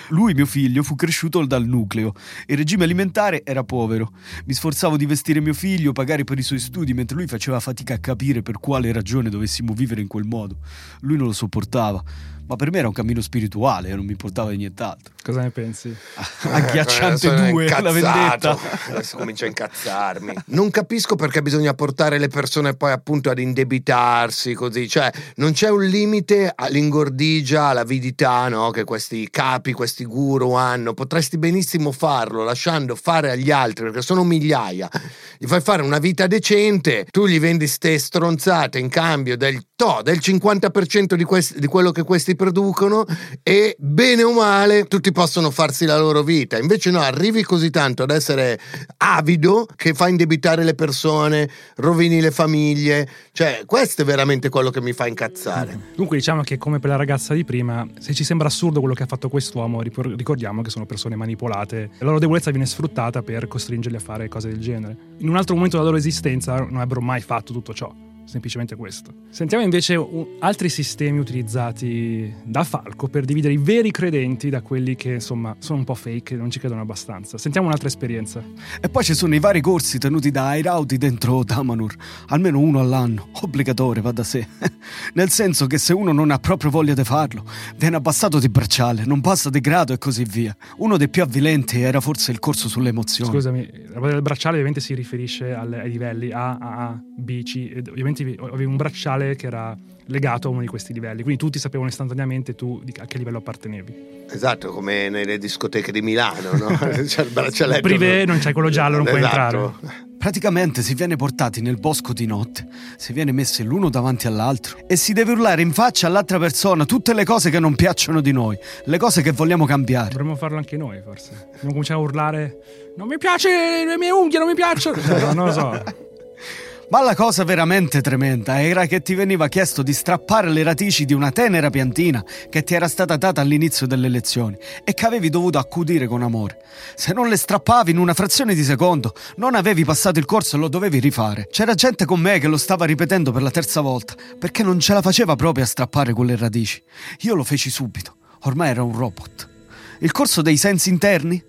Lui, mio figlio, fu cresciuto dal nucleo. Il regime alimentare era povero. Mi sforzavo di vestire mio figlio, pagare per i suoi studi, mentre lui faceva fatica a capire per quale ragione dovessimo vivere in quel modo. Lui non lo sopportava. Ma per me era un cammino spirituale e non mi importava di nient'altro.
Cosa ne pensi?
Agghiacciante
Eh, sono
2, la
incazzato.
vendetta.
Adesso comincio a incazzarmi. Non capisco perché bisogna portare le persone poi appunto ad indebitarsi così. Cioè, non c'è un limite all'ingordigia, all'avidità no? che questi capi, questi guru hanno. Potresti benissimo farlo lasciando fare agli altri, perché sono migliaia. Gli fai fare una vita decente, tu gli vendi ste stronzate in cambio del, to, del 50% di, questi- di quello che questi producono e bene o male tutti possono farsi la loro vita. Invece no, arrivi così tanto ad essere avido che fa indebitare le persone, rovini le famiglie. Cioè, questo è veramente quello che mi fa incazzare.
Dunque diciamo che come per la ragazza di prima, se ci sembra assurdo quello che ha fatto quest'uomo, ricordiamo che sono persone manipolate. La loro debolezza viene sfruttata per costringerli a fare cose del genere. In un altro momento della loro esistenza non avrebbero mai fatto tutto ciò. Semplicemente questo. Sentiamo invece un- altri sistemi utilizzati da Falco per dividere i veri credenti da quelli che insomma sono un po' fake e non ci credono abbastanza. Sentiamo un'altra esperienza.
E poi ci sono i vari corsi tenuti da Airauti dentro Damanur, almeno uno all'anno, obbligatorio, va da sé. Nel senso che se uno non ha proprio voglia di farlo, viene abbassato di bracciale, non passa di grado e così via. Uno dei più avvilenti era forse il corso sulle emozioni.
Scusami, del bracciale ovviamente si riferisce alle- ai livelli A, A, A, B, C. ed ovviamente avevi un bracciale che era legato a uno di questi livelli, quindi tutti sapevano istantaneamente tu a che livello appartenevi.
Esatto, come nelle discoteche di Milano, no? C'è il braccialetto.
Privé non c'è quello giallo, non puoi
Esatto.
Praticamente si viene portati nel bosco di notte, si viene messi l'uno davanti all'altro e si deve urlare in faccia all'altra persona tutte le cose che non piacciono di noi, le cose che vogliamo cambiare.
Dovremmo farlo anche noi, forse. Dobbiamo cominciare a urlare: Non mi piace, le mie unghie non mi piacciono. No, non lo so.
Ma la cosa veramente tremenda era che ti veniva chiesto di strappare le radici di una tenera piantina che ti era stata data all'inizio delle lezioni e che avevi dovuto accudire con amore. Se non le strappavi in una frazione di secondo, non avevi passato il corso e lo dovevi rifare. C'era gente con me che lo stava ripetendo per la terza volta perché non ce la faceva proprio a strappare quelle radici. Io lo feci subito, ormai era un robot. Il corso dei sensi interni?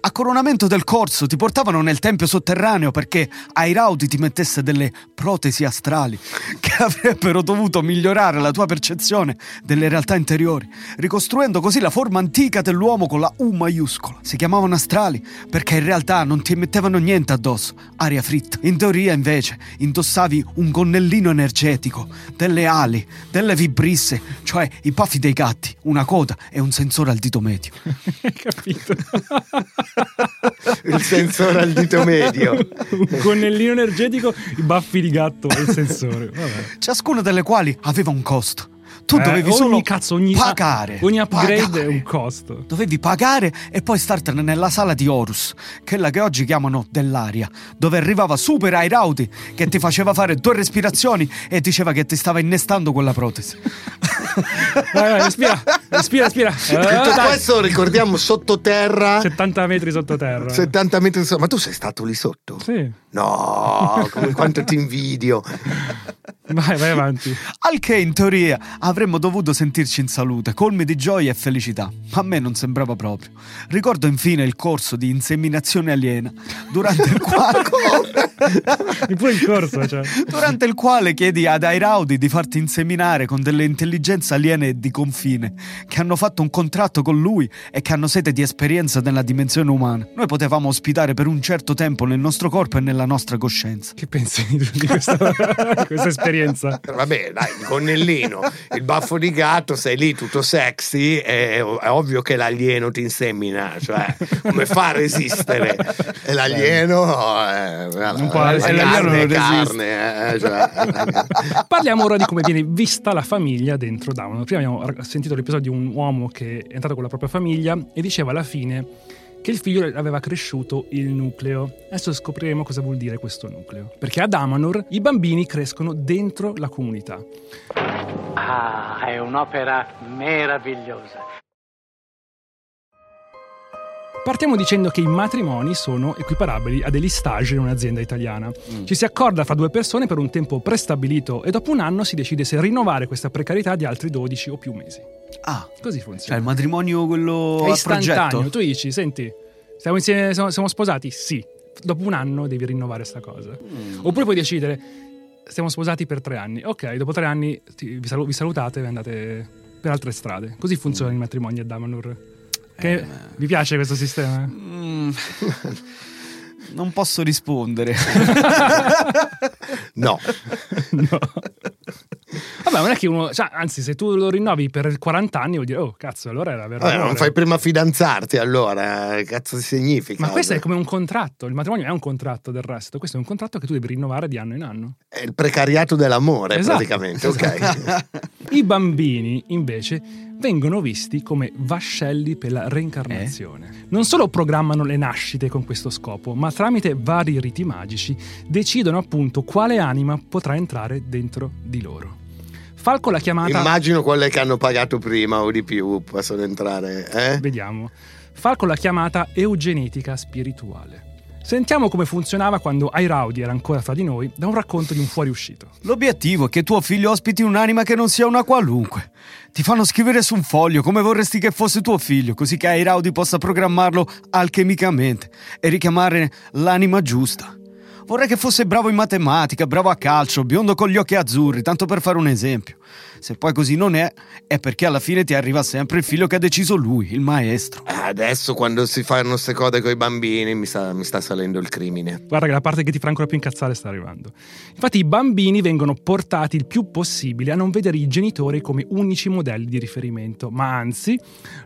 A coronamento del corso ti portavano nel tempio sotterraneo perché Airauti ti mettesse delle protesi astrali che avrebbero dovuto migliorare la tua percezione delle realtà interiori, ricostruendo così la forma antica dell'uomo con la U maiuscola. Si chiamavano astrali perché in realtà non ti mettevano niente addosso, aria fritta. In teoria invece indossavi un gonnellino energetico, delle ali, delle vibrisse, cioè i baffi dei gatti, una coda e un sensore al dito medio.
Capito?
Il sensore al dito medio.
Un gonnellino energetico, i baffi di gatto e il sensore. Vabbè.
ciascuna delle quali aveva un costo. Tu
Eh,
dovevi
ogni
solo
cazzo, ogni,
pagare.
Ogni upgrade
Pagare.
è un costo.
Dovevi pagare e poi startene nella sala di Horus, quella che oggi chiamano dell'aria, dove arrivava Super Airaudi che ti faceva fare due respirazioni e diceva che ti stava innestando quella protesi.
Vai, vai, respira, respira, respira. Eh,
Tutto
dai.
questo ricordiamo sottoterra,
70 metri sottoterra.
70 metri sotto. Ma tu sei stato lì sotto?
Sì,
No, come quanto ti invidio.
vai, vai avanti.
Al che in teoria avremmo dovuto sentirci in salute, colmi di gioia e felicità. Ma a me non sembrava proprio. Ricordo infine il corso di inseminazione aliena, durante il quale.
Il corso, cioè.
Durante il quale chiedi ad Airaudi di farti inseminare con delle intelligenze aliene di confine, che hanno fatto un contratto con lui e che hanno sete di esperienza nella dimensione umana. Noi potevamo ospitare per un certo tempo nel nostro corpo e nella nostra coscienza.
Che pensi di, di questa, questa esperienza?
Vabbè, dai, il gonnellino, il baffo di gatto, sei lì tutto sexy, è, è ovvio che l'alieno ti insemina, cioè come fa a resistere? E l'alieno eh,
Non può- se l'alieno
carne è
non
carne, eh, cioè.
Parliamo ora di come viene vista la famiglia dentro Down. Prima abbiamo sentito l'episodio di un uomo che è entrato con la propria famiglia e diceva alla fine che il figlio aveva cresciuto il nucleo. Adesso scopriremo cosa vuol dire questo nucleo. Perché ad Amanor i bambini crescono dentro la comunità.
Ah, è un'opera meravigliosa.
Partiamo dicendo che i matrimoni sono equiparabili a degli stage in un'azienda italiana. Ci si accorda fra due persone per un tempo prestabilito e dopo un anno si decide se rinnovare questa precarietà di altri 12 o più mesi.
Ah,
Così
cioè
funziona.
il matrimonio quello
È istantaneo.
progetto.
Tu dici, senti, stiamo insieme, siamo, siamo sposati? Sì. Dopo un anno devi rinnovare sta cosa.
Mm.
Oppure puoi decidere, stiamo sposati per tre anni. Ok, dopo tre anni ti- vi, salu- vi salutate e andate per altre strade. Così funzionano
Mm.
i matrimoni a Damanur. Che,
Eh.
Vi piace questo sistema?
Mm. non posso rispondere.
No,
no. Vabbè, non è che uno. Cioè, anzi, se tu lo rinnovi per 40 anni, vuol dire, oh, cazzo, allora era vero.
Vabbè, non fai prima fidanzarti allora, che cazzo significa?
Ma questo è come un contratto. Il matrimonio è un contratto del resto. Questo è un contratto che tu devi rinnovare di anno in anno.
È il precariato dell'amore
Esatto.
praticamente, ok.
I bambini, invece, vengono visti come vascelli per la reincarnazione. Non solo programmano le nascite con questo scopo, ma tramite vari riti magici decidono appunto quale anima potrà entrare dentro di loro. Falco l'ha chiamata.
Immagino quelle che hanno pagato prima o di più possono entrare, eh?
Vediamo. Falco l'ha chiamata eugenetica spirituale. Sentiamo come funzionava quando Airaudi era ancora fra di noi da un racconto di un fuoriuscito.
L'obiettivo è che tuo figlio ospiti un'anima che non sia una qualunque. Ti fanno scrivere su un foglio come vorresti che fosse tuo figlio, così che Airaudi possa programmarlo alchemicamente e richiamare l'anima giusta. Vorrei che fosse bravo in matematica, bravo a calcio, biondo con gli occhi azzurri, tanto per fare un esempio. Se poi così non è, è perché alla fine ti arriva sempre il figlio che ha deciso lui, il maestro.
Eh, Adesso quando si fanno queste cose con i bambini mi sta, mi sta salendo il crimine.
Guarda che la parte che ti fa ancora più incazzare sta arrivando. Infatti i bambini vengono portati il più possibile a non vedere i genitori come unici modelli di riferimento, ma anzi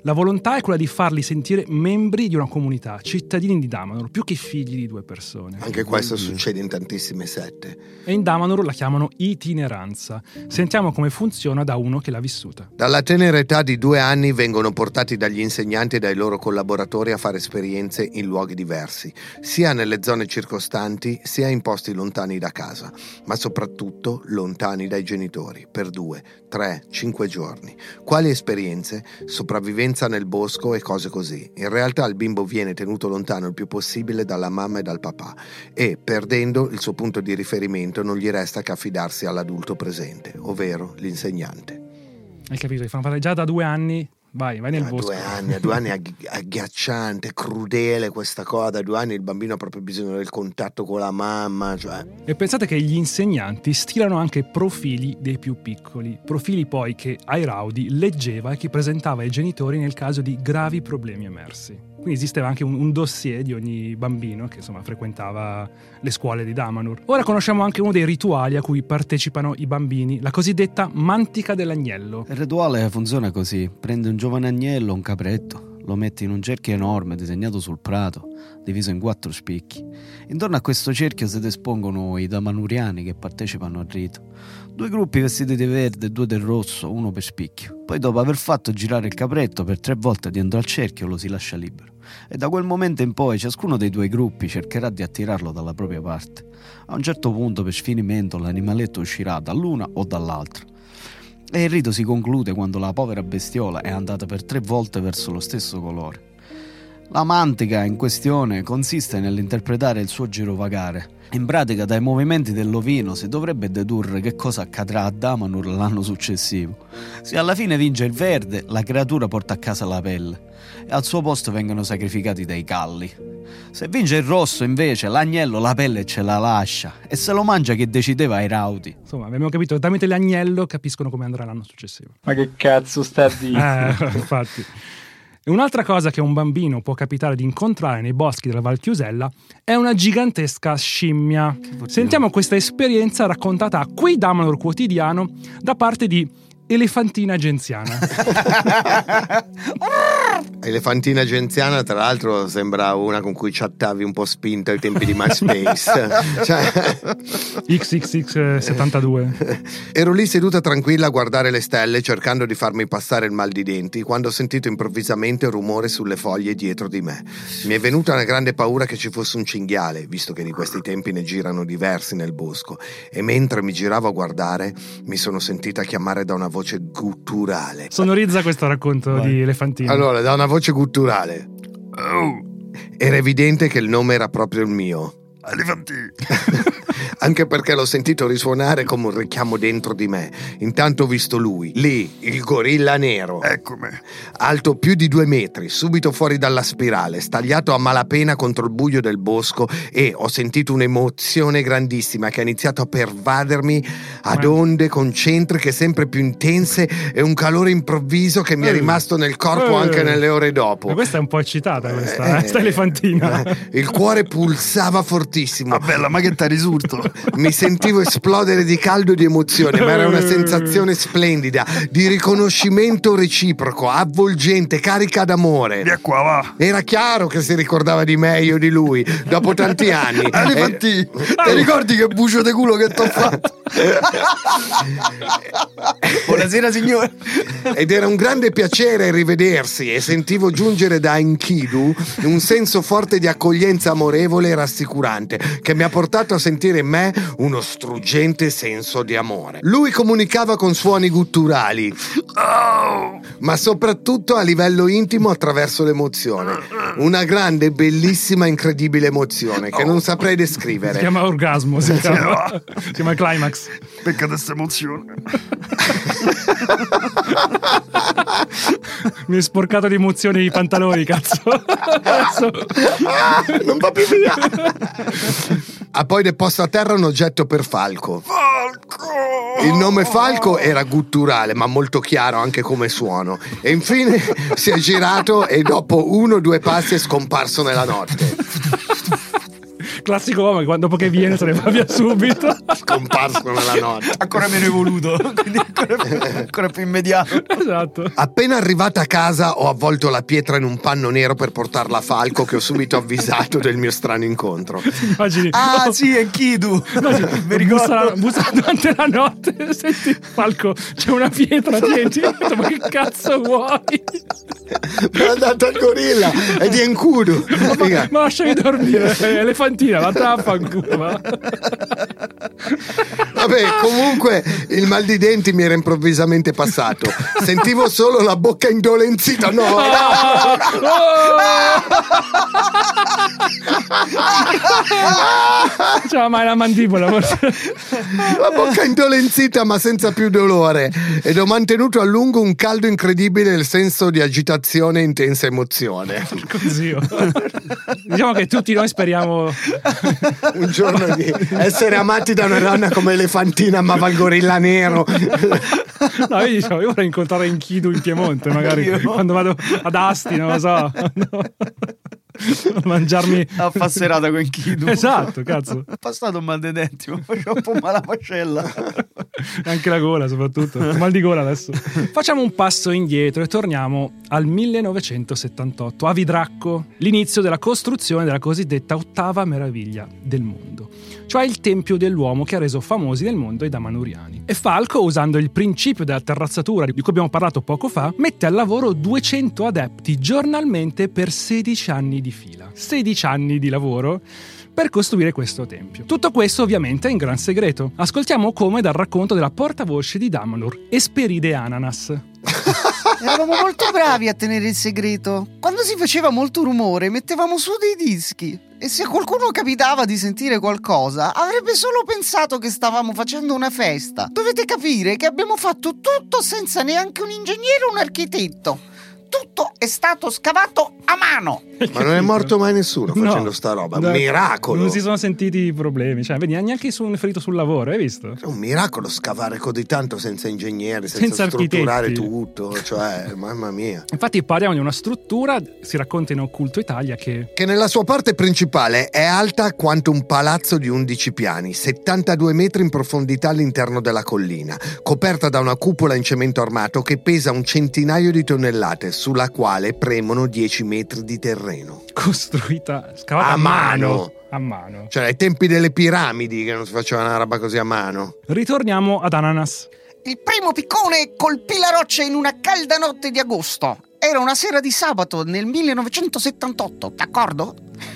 la volontà è quella di farli sentire membri di una comunità, cittadini di Damanor, più che figli di due persone.
Anche questo succede in tantissime sette.
E in Damanor la chiamano itineranza. Sentiamo come funziona da uno che l'ha vissuta.
Dalla tenera età di due anni vengono portati dagli insegnanti e dai loro collaboratori a fare esperienze in luoghi diversi, sia nelle zone circostanti sia in posti lontani da casa, ma soprattutto lontani dai genitori, per due, tre, cinque giorni. Quali esperienze? Sopravvivenza nel bosco e cose così. In realtà il bimbo viene tenuto lontano il più possibile dalla mamma e dal papà e, perdendo il suo punto di riferimento, non gli resta che affidarsi all'adulto presente, ovvero l'insegnante.
Hai capito? Ti fanno fare già da due anni. Vai, vai nel
A
bosco.
due anni, a due anni è agghi- agghiacciante, crudele questa cosa. A due anni il bambino ha proprio bisogno del contatto con la mamma. Cioè,
E pensate che gli insegnanti stilano anche profili dei più piccoli, profili poi che Airaudi leggeva e che presentava ai genitori nel caso di gravi problemi emersi. Quindi esisteva anche un, un dossier di ogni bambino che insomma frequentava le scuole di Damanur. Ora conosciamo anche uno dei rituali a cui partecipano i bambini, la cosiddetta mantica dell'agnello.
Il rituale funziona così: prende un giovane agnello, un capretto, lo metti in un cerchio enorme disegnato sul prato, diviso in quattro spicchi. Intorno a questo cerchio si espongono i damanuriani che partecipano al rito. Due gruppi vestiti di verde e due del rosso, uno per spicchio. Poi dopo aver fatto girare il capretto per tre volte dentro al cerchio lo si lascia libero. E da quel momento in poi ciascuno dei due gruppi cercherà di attirarlo dalla propria parte. A un certo punto, per sfinimento, l'animaletto uscirà dall'una o dall'altra. E il rito si conclude quando la povera bestiola è andata per tre volte verso lo stesso colore. La mantica in questione consiste nell'interpretare il suo girovagare. In pratica, dai movimenti dell'ovino si dovrebbe dedurre che cosa accadrà a Damanur l'anno successivo. Se alla fine vince il verde, la creatura porta a casa la pelle e al suo posto vengono sacrificati dei calli. Se vince il rosso, invece, l'agnello la pelle ce la lascia e se lo mangia chi decideva ai rauti.
Insomma, abbiamo capito che tramite l'agnello capiscono come andrà l'anno successivo.
Ma che cazzo sta a dire?
Eh, infatti. E un'altra cosa che a un bambino può capitare di incontrare nei boschi della Val Chiusella è una gigantesca scimmia. Sentiamo questa esperienza raccontata a Qui Damanor Quotidiano da parte di Elefantina Genziana.
Elefantina genziana, tra l'altro, sembra una con cui chattavi un po' spinto ai tempi di MySpace. cioè,
XXX72.
ero lì seduta tranquilla a guardare le stelle cercando di farmi passare il mal di denti quando ho sentito improvvisamente un rumore sulle foglie dietro di me. Mi è venuta una grande paura che ci fosse un cinghiale, visto che di questi tempi ne girano diversi nel bosco, e mentre mi giravo a guardare mi sono sentita chiamare da una voce gutturale.
Sonorizza questo racconto di Elefantina.
Allora, da una voce gutturale. Oh. Era evidente che il nome era proprio il mio. Anche perché l'ho sentito risuonare come un richiamo dentro di me. Intanto ho visto lui, lì, il gorilla nero.
Eccomi.
Alto più di due metri, subito fuori dalla spirale, stagliato a malapena contro il buio del bosco e ho sentito un'emozione grandissima che ha iniziato a pervadermi ad onde concentriche sempre più intense e un calore improvviso che mi è
Eh.
rimasto nel corpo
Eh.
anche nelle ore dopo.
Ma questa è un po' eccitata, questa, eh, sta elefantina.
Eh, Il cuore pulsava fortissimo.
Ah, bella, ma che ti risulto?
Mi sentivo esplodere di caldo e di emozione, ma era una sensazione splendida, di riconoscimento reciproco, avvolgente, carica d'amore.
Via qua, va.
Era chiaro che si ricordava di me, io di lui, dopo tanti anni.
Elefantì,
Eh,
ti ricordi che bucio di culo che ti ho fatto? Buonasera signore.
Ed era un grande piacere rivedersi e sentivo giungere da Enkidu un senso forte di accoglienza amorevole e rassicurante che mi ha portato a sentire in me uno struggente senso di amore. Lui comunicava con suoni gutturali, ma soprattutto a livello intimo attraverso l'emozione. Una grande, bellissima, incredibile emozione che non saprei
Si
descrivere.
chiama orgasmo, si chiama, si chiama climax.
Pecca questa emozione.
Mi hai sporcato di emozioni i pantaloni, cazzo. Adesso-
Ah, non va più via. Ha poi deposto a terra un oggetto per Falco. Il nome Falco era gutturale, ma molto chiaro anche come suono. E infine si è girato e dopo uno o due passi è scomparso nella notte.
Classico uomo che quando- dopo che viene se ne va via subito.
Scomparso nella notte.
Ancora meno evoluto, quindi ancora più, ancora più immediato.
esatto.
Appena arrivata a casa ho avvolto la pietra in un panno nero per portarla a Falco che ho subito avvisato del mio strano incontro.
Immagini.
Ah sì, è Kidu.
Immagini,
Mi ricordo.
bussa, bussa durante la notte, senti Falco, c'è una pietra, tienti. Ma che cazzo vuoi?
Mi è andato al gorilla è di Enkudu. Figa.
Ma lasciami dormire, elefantina, va fanculo, va.
Vabbè, comunque il mal di denti mi era improvvisamente passato. Sentivo solo la bocca indolenzita. No,
Ah! Cioè, ma è la mandibola,
la bocca indolenzita ma senza più dolore. Ed ho mantenuto a lungo un caldo incredibile nel senso di agitazione e intensa emozione.
Così. oh. Diciamo che tutti noi speriamo.
Un giorno di essere amati da una donna come Elefantina amava il gorilla nero.
No, io dicevo, io vorrei incontrare Enkidu in Piemonte, magari quando vado ad Asti, non lo so. No. Mangiarmi.
A fa serata con Kidu.
Esatto, cazzo.
Ho passato un mal dei denti, ma faceva un po' male la mascella.
Anche la gola, soprattutto. Mal di gola adesso. Facciamo un passo indietro e torniamo al 1978, a Vidracco, l'inizio della costruzione della cosiddetta ottava meraviglia del mondo, cioè il tempio dell'uomo che ha reso famosi nel mondo i Damanuriani. E Falco, usando il principio della terrazzatura di cui abbiamo parlato poco fa, mette al lavoro 200 adepti giornalmente per 16 anni di fila. 16 anni di lavoro per costruire questo tempio. Tutto questo ovviamente è in gran segreto. Ascoltiamo come dal racconto della portavoce di Damanur, Esperide Ananas.
Eravamo molto bravi a tenere il segreto. Quando si faceva molto rumore, mettevamo su dei dischi. E se qualcuno capitava di sentire qualcosa, avrebbe solo pensato che stavamo facendo una festa. Dovete capire che abbiamo fatto tutto senza neanche un ingegnere o un architetto. Tutto è stato scavato a mano.
Ma non è morto mai nessuno
No.
facendo sta roba. Un
No,
miracolo.
Non si sono sentiti problemi. Cioè, vedi, neanche sono ferito sul lavoro, hai visto?
È un miracolo scavare così tanto senza ingegneri, senza,
Senza
strutturare
architetti.
tutto. Cioè, mamma mia.
Infatti parliamo di una struttura, si racconta in Occulto Italia, che
Che nella sua parte principale è alta quanto un palazzo di 11 piani, 72 metri in profondità all'interno della collina, coperta da una cupola in cemento armato che pesa un centinaio di tonnellate, sulla quale premono 10 metri di terreno.
costruita, scavata
A
a, mano.
mano.
A mano.
Cioè, ai tempi delle piramidi che non si faceva una roba così a mano.
Ritorniamo ad Ananas.
Il primo piccone colpì la roccia in una calda notte di agosto. Era una sera di sabato nel 1978, d'accordo?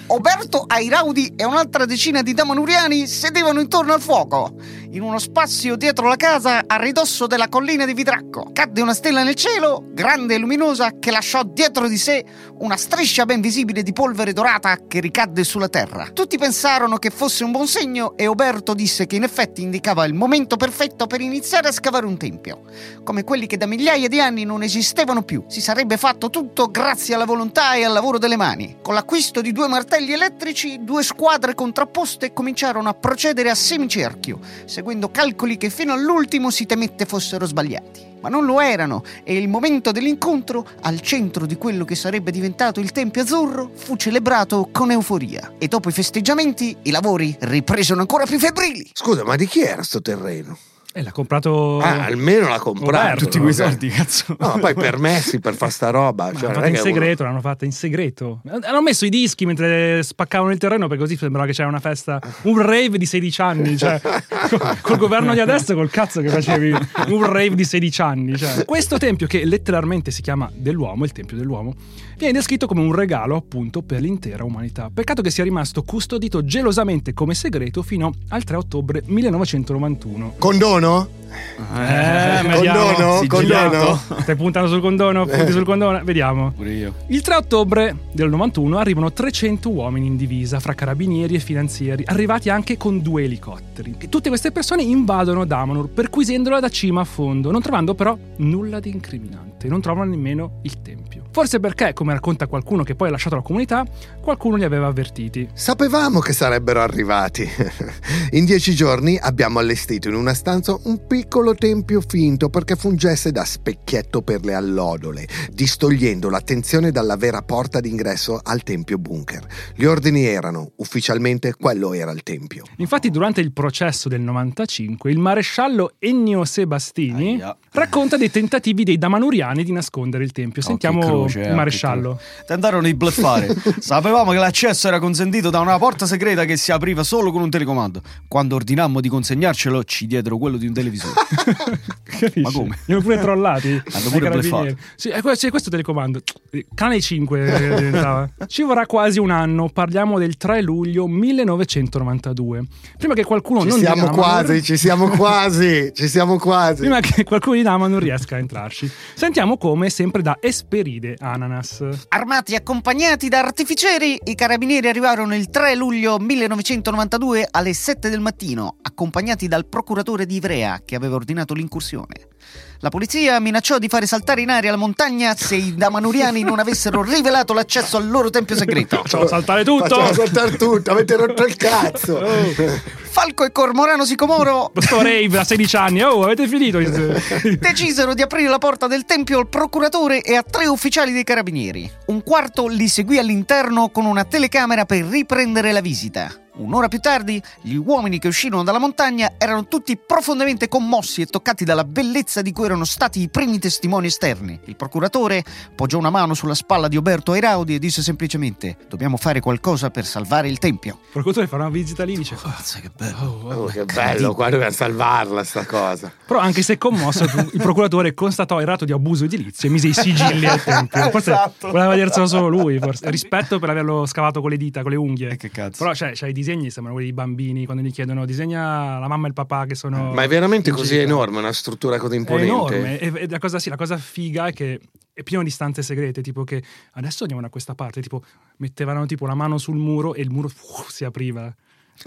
Oberto Airaudi e un'altra decina di damanuriani sedevano intorno al fuoco, in uno spazio dietro la casa a ridosso della collina di Vidracco. Cadde una stella nel cielo, grande e luminosa, che lasciò dietro di sé una striscia ben visibile di polvere dorata che ricadde sulla terra. Tutti pensarono che fosse un buon segno e Oberto disse che in effetti indicava il momento perfetto per iniziare a scavare un tempio, come quelli che da migliaia di anni non esistevano più. Si sarebbe fatto tutto grazie alla volontà e al lavoro delle mani. Con l'acquisto di due martelli elettrici, due squadre contrapposte cominciarono a procedere a semicerchio, seguendo calcoli che fino all'ultimo si temette fossero sbagliati. Ma non lo erano e il momento dell'incontro, al centro di quello che sarebbe diventato il Tempio Azzurro, fu celebrato con euforia. E dopo i festeggiamenti, i lavori ripresero ancora più febbrili.
Scusa, ma di chi era sto terreno?
E l'ha comprato.
Ah, almeno l'ha comprato.
Oberto.
Tutti quei soldi, cazzo.
No, poi permessi per fare sta roba. Cioè,
l'hanno fatta in
che uno-
segreto, l'hanno fatta in segreto. Hanno messo i dischi mentre spaccavano il terreno perché così sembrava che c'era una festa, un rave di 16 anni. Cioè, col, col governo di adesso, col cazzo che facevi un rave di 16 anni. Cioè. Questo tempio, che letteralmente si chiama dell'uomo, il tempio dell'uomo, viene descritto come un regalo appunto per l'intera umanità. Peccato che sia rimasto custodito gelosamente come segreto fino al 3 ottobre 1991.
Condono?
Eh.
Condono? Condono?
Stai puntando sul condono? Punti sul condono? Vediamo.
Pure io.
Il 3 ottobre del 91 arrivano 300 uomini in divisa fra carabinieri e finanzieri, arrivati anche con due elicotteri. E tutte queste persone invadono Damanur, perquisendola da cima a fondo, non trovando però nulla di incriminante, non trovano nemmeno il tempio. Forse perché, come racconta qualcuno che poi ha lasciato la comunità, qualcuno li aveva avvertiti.
Sapevamo che sarebbero arrivati. In dieci giorni abbiamo allestito in una stanza un piccolo tempio finto perché fungesse da specchietto per le allodole, distogliendo l'attenzione dalla vera porta d'ingresso al tempio bunker. Gli ordini erano, ufficialmente quello era il tempio.
Infatti, durante il processo del 95, il maresciallo Ennio Sebastini
Aia.
racconta dei tentativi dei Damanuriani di nascondere il tempio.
Oh,
Sentiamo
croce,
il
eh,
maresciallo.
Tentarono di bluffare. Sapevamo che l'accesso era consentito da una porta segreta che si apriva solo con un telecomando. Quando ordinammo di consegnarcelo, ci diedero quello di un televisore.
Capisci?
Ma come?
Li hanno pure trollati.
Hanno pure
carabinieri. Sì, è que- c'è questo telecomando. Eh, Canale 5 diventava. Ci vorrà quasi un anno. Parliamo del 3 luglio 1992. Prima che qualcuno
Ci
non di
siamo
Damanur-
quasi, ci siamo quasi, ci siamo quasi.
Prima che qualcuno di Dama non riesca a entrarci. Sentiamo come sempre da Esperide Ananas.
Armati e accompagnati da artificieri, i carabinieri arrivarono il 3 luglio 1992 alle 7 del mattino, accompagnati dal procuratore di Ivrea che aveva ordinato l'incursione. La polizia minacciò di fare saltare in aria la montagna se i damanuriani non avessero rivelato l'accesso al loro tempio segreto.
Facciamo saltare tutto!
Facciamo saltare tutto, avete rotto il cazzo.
Falco e Cormorano Sicomoro
Sto rave a 16 anni, oh, avete finito?
decisero di aprire la porta del tempio al procuratore e a tre ufficiali dei carabinieri. Un quarto li seguì all'interno con una telecamera per riprendere la visita. Un'ora più tardi, gli uomini che uscirono dalla montagna erano tutti profondamente commossi e toccati dalla bellezza di cui erano stati i primi testimoni esterni. Il procuratore poggiò una mano sulla spalla di Oberto Airaudi e disse semplicemente: Dobbiamo fare qualcosa per salvare il tempio.
Il procuratore fa una visita lì e dice:
Cazzo, che bello.
"Oh,
Oh, che bello, qua doveva salvarla sta cosa.
Però anche se commosso, il procuratore constatò il reato di abuso edilizio e mise i sigilli al tempio. Forse
Esatto.
voleva vederselo solo lui, forse. Rispetto per averlo scavato con le dita, con le unghie.
E che cazzo.
Però cioè, cioè, i disegni sembrano quelli dei bambini quando gli chiedono disegna la mamma e il papà che sono...
Ma è veramente così
gita".
enorme, una struttura così
È
imponente.
Enorme. E, e la, cosa, sì, la cosa figa è che è pieno di stanze segrete, tipo che adesso andiamo da questa parte, tipo mettevano tipo la mano sul muro e il muro uh, si apriva.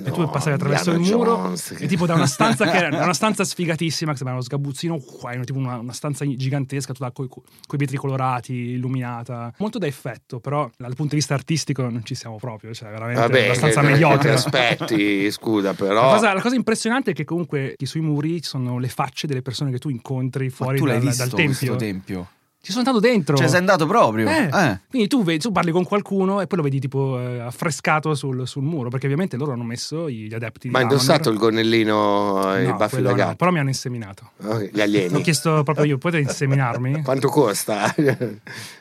E tu
No,
passavi attraverso il
Indiana
muro
Jones, che-
e tipo da una stanza che era una stanza sfigatissima che sembrava uno sgabuzzino qua, era tipo una, una stanza gigantesca tutta con i vetri colorati illuminata molto da effetto però dal punto di vista artistico non ci siamo proprio cioè veramente
Vabbè,
abbastanza
che, che
mediocre
ti aspetti, scusa,
la
però...
cosa, la cosa impressionante è che comunque sui muri ci sono le facce delle persone che tu incontri fuori
tu
dal,
visto
dal tempio.
questo tempio?
Ci sono andato dentro.
Cioè sei andato proprio?
Eh,
Eh.
Quindi tu, vedi- tu parli con qualcuno e poi lo vedi tipo eh, affrescato sul, sul muro, perché ovviamente loro hanno messo gli adepti di
Ma ha indossato il gonnellino e i
No,
baffi
quello
da
no,
gatto?
però mi hanno inseminato.
Ok, Gli
Ho
alieni.
chiesto proprio io, potete inseminarmi?
Quanto costa?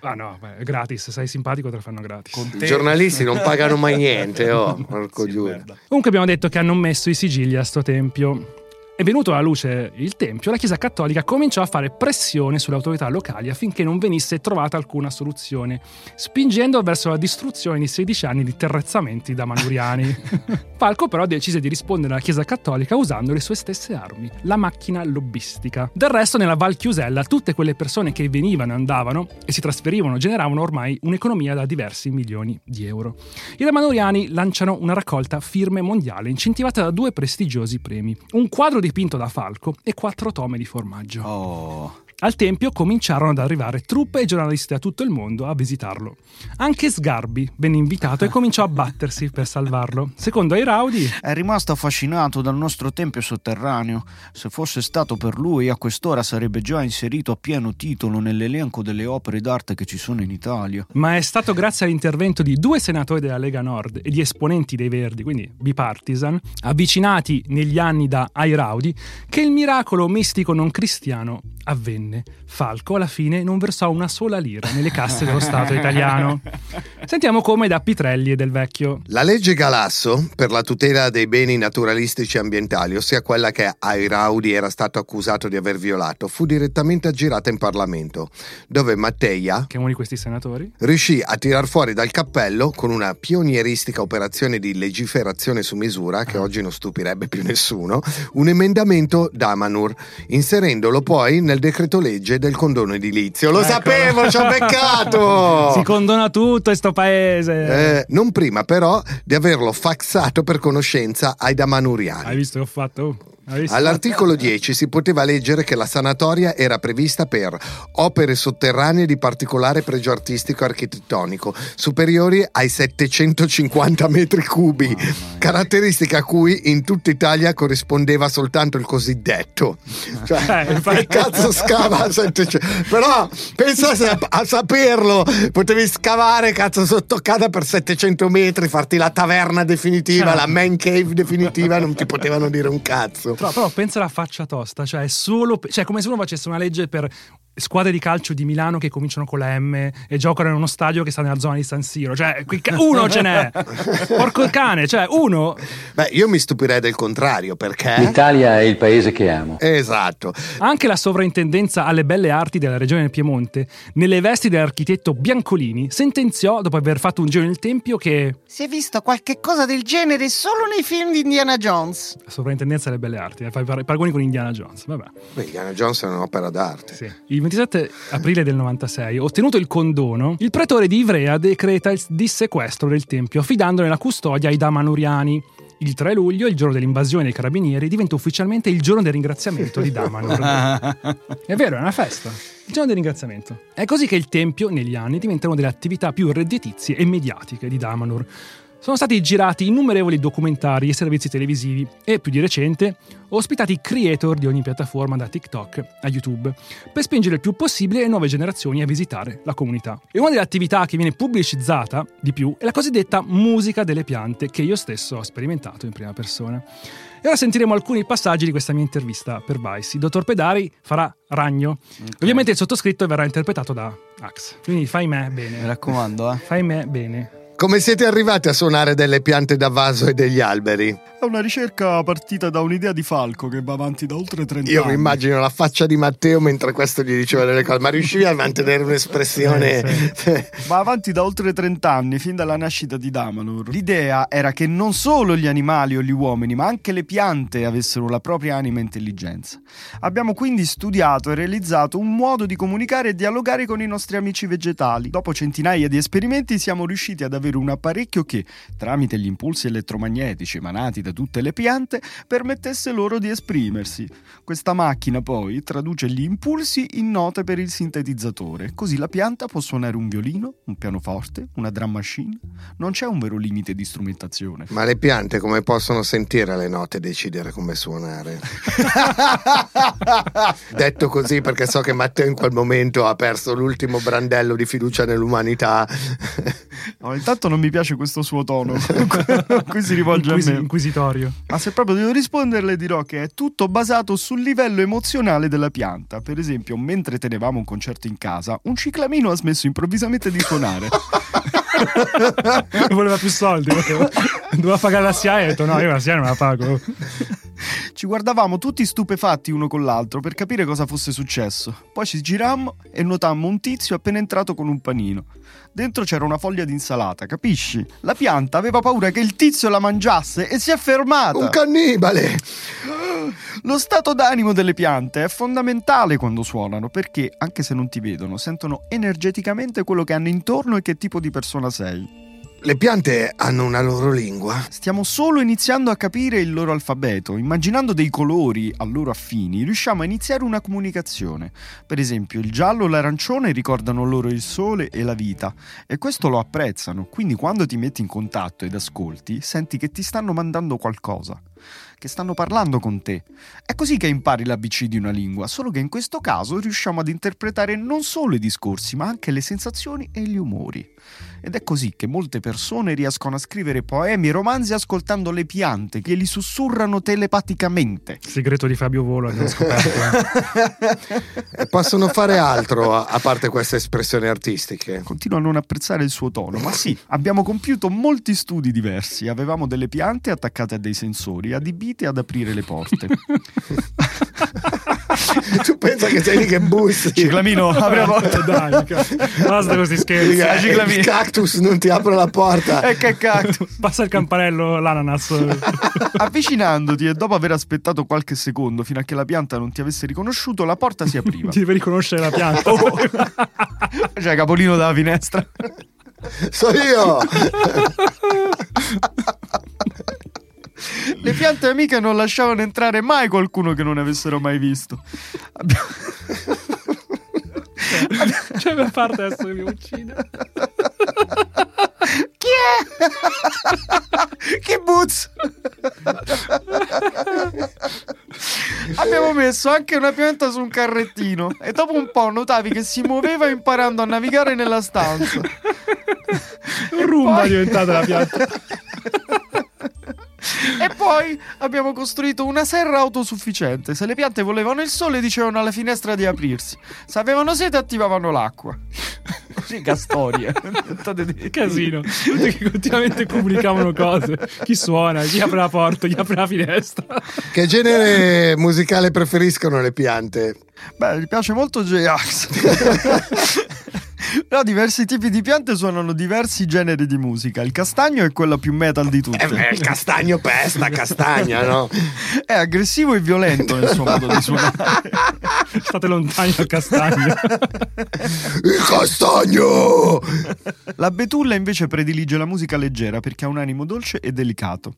Ah no, beh, gratis, sei simpatico te lo fanno gratis.
I giornalisti non pagano mai niente, oh, porco giuro.
Comunque abbiamo detto che hanno messo i sigilli a sto tempio. È venuto alla luce il tempio, la Chiesa Cattolica cominciò a fare pressione sulle autorità locali affinché non venisse trovata alcuna soluzione, spingendo verso la distruzione di 16 anni di terrezzamenti da manuriani. Falco però decise di rispondere alla Chiesa Cattolica usando le sue stesse armi, la macchina lobbistica. Del resto nella Val Chiusella tutte quelle persone che venivano e andavano e si trasferivano generavano ormai un'economia da diversi milioni di euro. I Damanuriani lanciano una raccolta firme mondiale incentivata da due prestigiosi premi, un quadro dipinto da Falco e quattro tome di formaggio.
Oh.
Al tempio cominciarono ad arrivare truppe e giornalisti da tutto il mondo a visitarlo. Anche Sgarbi venne invitato e cominciò a battersi per salvarlo. Secondo Airaudi,
È rimasto affascinato dal nostro tempio sotterraneo. Se fosse stato per lui, a quest'ora sarebbe già inserito a pieno titolo nell'elenco delle opere d'arte che ci sono in Italia.
ma è stato grazie all'intervento di due senatori della Lega Nord e di esponenti dei Verdi, quindi bipartisan, avvicinati negli anni da Airaudi, che il miracolo mistico non cristiano avvenne. ね。Falco alla fine non versò una sola lira nelle casse dello Stato italiano. Sentiamo come da Pitrelli e del vecchio.
La legge Galasso per la tutela dei beni naturalistici e ambientali, ossia quella che Airaudi era stato accusato di aver violato, fu direttamente aggirata in Parlamento, dove Matteia
Che è uno di questi senatori?
riuscì a tirar fuori dal cappello con una pionieristica operazione di legiferazione su misura, che oggi non stupirebbe più nessuno, un emendamento Damanur, inserendolo poi nel decreto legge del condono edilizio. Lo
Ecco.
sapevo, ci ho beccato!
Si condona tutto in sto paese.
Eh, non prima però di averlo faxato per conoscenza ai Damanuriani.
Hai visto che ho fatto?
All'articolo 10 si poteva leggere che la sanatoria era prevista per opere sotterranee di particolare pregio artistico e architettonico, superiori ai 750 metri cubi, caratteristica a cui in tutta Italia corrispondeva soltanto il cosiddetto. Cioè,
Eh,
che cazzo scava a 700? Però pensa se- a saperlo, potevi scavare cazzo sotto casa per 700 metri, farti la taverna definitiva,
Certo.
la man cave definitiva, non ti potevano dire un cazzo.
Però, però pensa alla faccia tosta, cioè è solo cioè come se uno facesse una legge per squadre di calcio di Milano che cominciano con la M e giocano in uno stadio che sta nella zona di San Siro, cioè uno ce n'è. Porco cane, cioè uno
Beh, io mi stupirei del contrario, perché...
L'Italia è il paese che amo.
Esatto.
anche la sovrintendenza alle belle arti della regione del Piemonte, nelle vesti dell'architetto Biancolini, sentenziò dopo aver fatto un giro nel tempio che
Si è visto qualche cosa del genere solo nei film di Indiana Jones.
la sovrintendenza alle belle arti, eh, fai par- paragoni con Indiana Jones, vabbè.
Beh, Indiana Jones è un'opera d'arte.
Sì. Il 27 aprile del 96, ottenuto il condono, il pretore di Ivrea decreta il dissequestro del tempio, affidandone la custodia ai Damanuriani. Il 3 luglio, il giorno dell'invasione dei carabinieri, diventa ufficialmente il giorno del ringraziamento di Damanur. È vero, è una festa. Il giorno del ringraziamento. È così che il tempio, negli anni, diventa una delle attività più redditizie e mediatiche di Damanur. Sono stati girati innumerevoli documentari e servizi televisivi e, più di recente, ho ospitato i creator di ogni piattaforma da TikTok a YouTube per spingere il più possibile le nuove generazioni a visitare la comunità. E una delle attività che viene pubblicizzata di più è la cosiddetta musica delle piante che io stesso ho sperimentato in prima persona. E ora sentiremo alcuni passaggi di questa mia intervista per Vice. Il dottor Pedari farà Ragno. Ovviamente il sottoscritto verrà interpretato da Ax. Quindi fai me bene.
Mi raccomando, eh.
Fai me bene.
Come siete arrivati a suonare delle piante da vaso e degli alberi?
È una ricerca partita da un'idea di Falco che va avanti da oltre 30
Io
anni.
mi immagino la faccia di Matteo mentre questo gli diceva delle cose, ma riuscivi a mantenere un'espressione...
Va avanti da oltre 30 anni, fin dalla nascita di Damanor. L'idea era che non solo gli animali o gli uomini, ma anche le piante avessero la propria anima e intelligenza. Abbiamo quindi studiato e realizzato un modo di comunicare e dialogare con i nostri amici vegetali. Dopo centinaia di esperimenti siamo riusciti ad avere un apparecchio che, tramite gli impulsi elettromagnetici emanati da tutte le piante, permettesse loro di esprimersi. Questa macchina poi traduce gli impulsi in note per il sintetizzatore, così la pianta può suonare un violino, un pianoforte, una drum machine. Non c'è un vero limite di strumentazione.
Ma le piante come possono sentire le note e decidere come suonare? Detto così perché so che Matteo in quel momento ha perso l'ultimo brandello di fiducia nell'umanità.
No, intanto non mi piace questo suo tono cui si rivolge
Inquisi-
a me.
Inquisitorio.
Ma se proprio devo risponderle dirò che è tutto basato sul livello emozionale della pianta. Per esempio, mentre tenevamo un concerto in casa, un ciclamino ha smesso improvvisamente di suonare.
Voleva più soldi. Doveva, pagare la SIAE e ha detto no, io la SIAE non la pago.
Ci guardavamo tutti stupefatti uno con l'altro per capire cosa fosse successo. Poi ci girammo e notammo un tizio appena entrato con un panino. Dentro c'era una foglia di insalata, capisci? La pianta aveva paura che il tizio la mangiasse e si è fermata.
Un cannibale!
Lo stato d'animo delle piante è fondamentale quando suonano perché, anche se non ti vedono, sentono energeticamente quello che hanno intorno e che tipo di persona sei.
Le piante hanno una loro lingua.
Stiamo solo iniziando a capire il loro alfabeto. Immaginando dei colori a loro affini, riusciamo a iniziare una comunicazione. Per esempio, il giallo e l'arancione ricordano loro il sole e la vita e questo lo apprezzano. Quindi quando ti metti in contatto ed ascolti, senti che ti stanno mandando qualcosa, che stanno parlando con te. È così che impari l'ABC di una lingua, solo che in questo caso riusciamo ad interpretare non solo i discorsi, ma anche le sensazioni e gli umori. Ed è così che molte persone riescono a scrivere poemi e romanzi ascoltando le piante che li sussurrano telepaticamente.
Segreto di Fabio Volo, abbiamo scoperto.
E possono fare altro a a parte queste espressioni artistiche.
Continuo a non apprezzare il suo tono, ma sì, abbiamo compiuto molti studi diversi. Avevamo delle piante attaccate a dei sensori adibite ad aprire le porte.
tu pensa che sei lì che bussi?
Ciclamino, apri la porta.
Dai, basta questi scherzi.
Dica,
Ciclamino.
il cactus non ti apre la porta.
E che cactus!
Passa il campanello, l'ananas.
Avvicinandoti e dopo aver aspettato qualche secondo fino a che la pianta non ti avesse riconosciuto, la porta si apriva.
Ti devi riconoscere la pianta.
Cioè, capolino dalla finestra.
So io!
Le piante amiche non lasciavano entrare mai qualcuno che non avessero mai visto. Abbiamo-
C'è una parte adesso che mi uccide.
Chi è? Che boots? Abbiamo messo anche una pianta su un carrettino e dopo un po' notavi che si muoveva imparando a navigare nella stanza.
Un rumba
poi-
è diventata la pianta.
E poi abbiamo costruito una serra autosufficiente. Se le piante volevano il sole, dicevano alla finestra di aprirsi. Se avevano sete, attivavano l'acqua. Riga storia.
Casino. Tutti che continuamente comunicavano cose. Chi suona, chi apre la porta, chi apre la finestra.
Che genere musicale preferiscono le piante?
Beh, gli piace molto J-Ax. Però diversi tipi di piante suonano diversi generi di musica. Il castagno è quella più metal di tutte.
Eh beh, il castagno pesta, castagna, no?
È aggressivo e violento nel suo modo di suonare.
State lontani dal castagno.
Il castagno!
La betulla invece predilige la musica leggera perché ha un animo dolce e delicato.